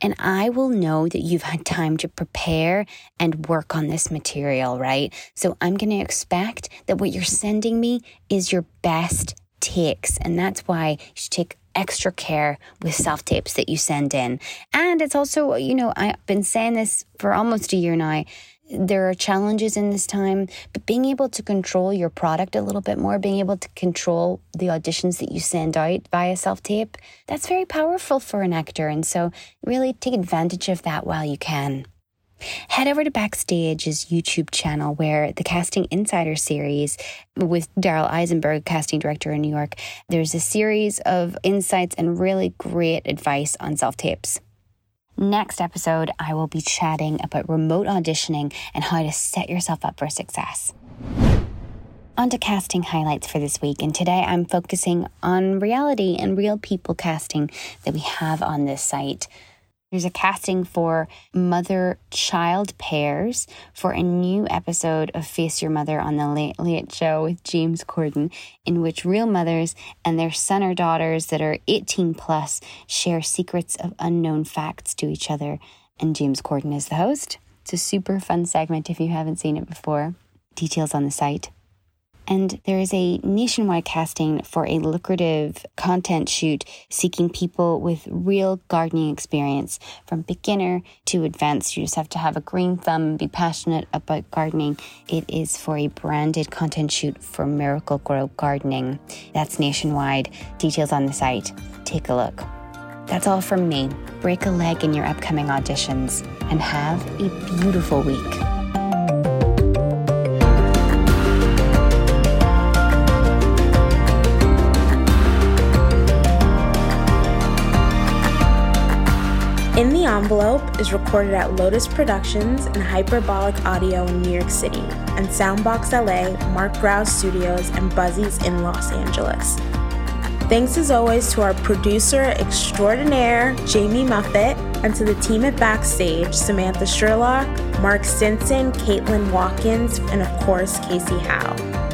and I will know that you've had time to prepare and work on this material, right? So I'm going to expect that what you're sending me is your best takes. And that's why you should take extra care with self tapes that you send in. And it's also, you know, I've been saying this for almost a year now. There are challenges in this time, but being able to control your product a little bit more, being able to control the auditions that you send out via self tape, that's very powerful for an actor. And so, really take advantage of that while you can. Head over to Backstage's YouTube channel where the Casting Insider series with Daryl Eisenberg, casting director in New York, there's a series of insights and really great advice on self tapes. Next episode, I will be chatting about remote auditioning and how to set yourself up for success. On to casting highlights for this week, and today I'm focusing on reality and real people casting that we have on this site. There's a casting for mother child pairs for a new episode of Face Your Mother on The Late Late Show with James Corden, in which real mothers and their son or daughters that are 18 plus share secrets of unknown facts to each other. And James Corden is the host. It's a super fun segment if you haven't seen it before. Details on the site. And there is a nationwide casting for a lucrative content shoot seeking people with real gardening experience from beginner to advanced. You just have to have a green thumb and be passionate about gardening. It is for a branded content shoot for Miracle-Gro Gardening. That's nationwide. Details on the site. Take a look. That's all from me. Break a leg in your upcoming auditions and have a beautiful week. Envelope is recorded at Lotus Productions and Hyperbolic Audio in New York City, and Soundbox LA, Mark Graue Studios, and Buzzy's in Los Angeles. Thanks as always to our producer extraordinaire, Jamie Muffett, and to the team at Backstage, Samantha Sherlock, Mark Stinson, Caitlin Watkins, and of course, Casey Howe.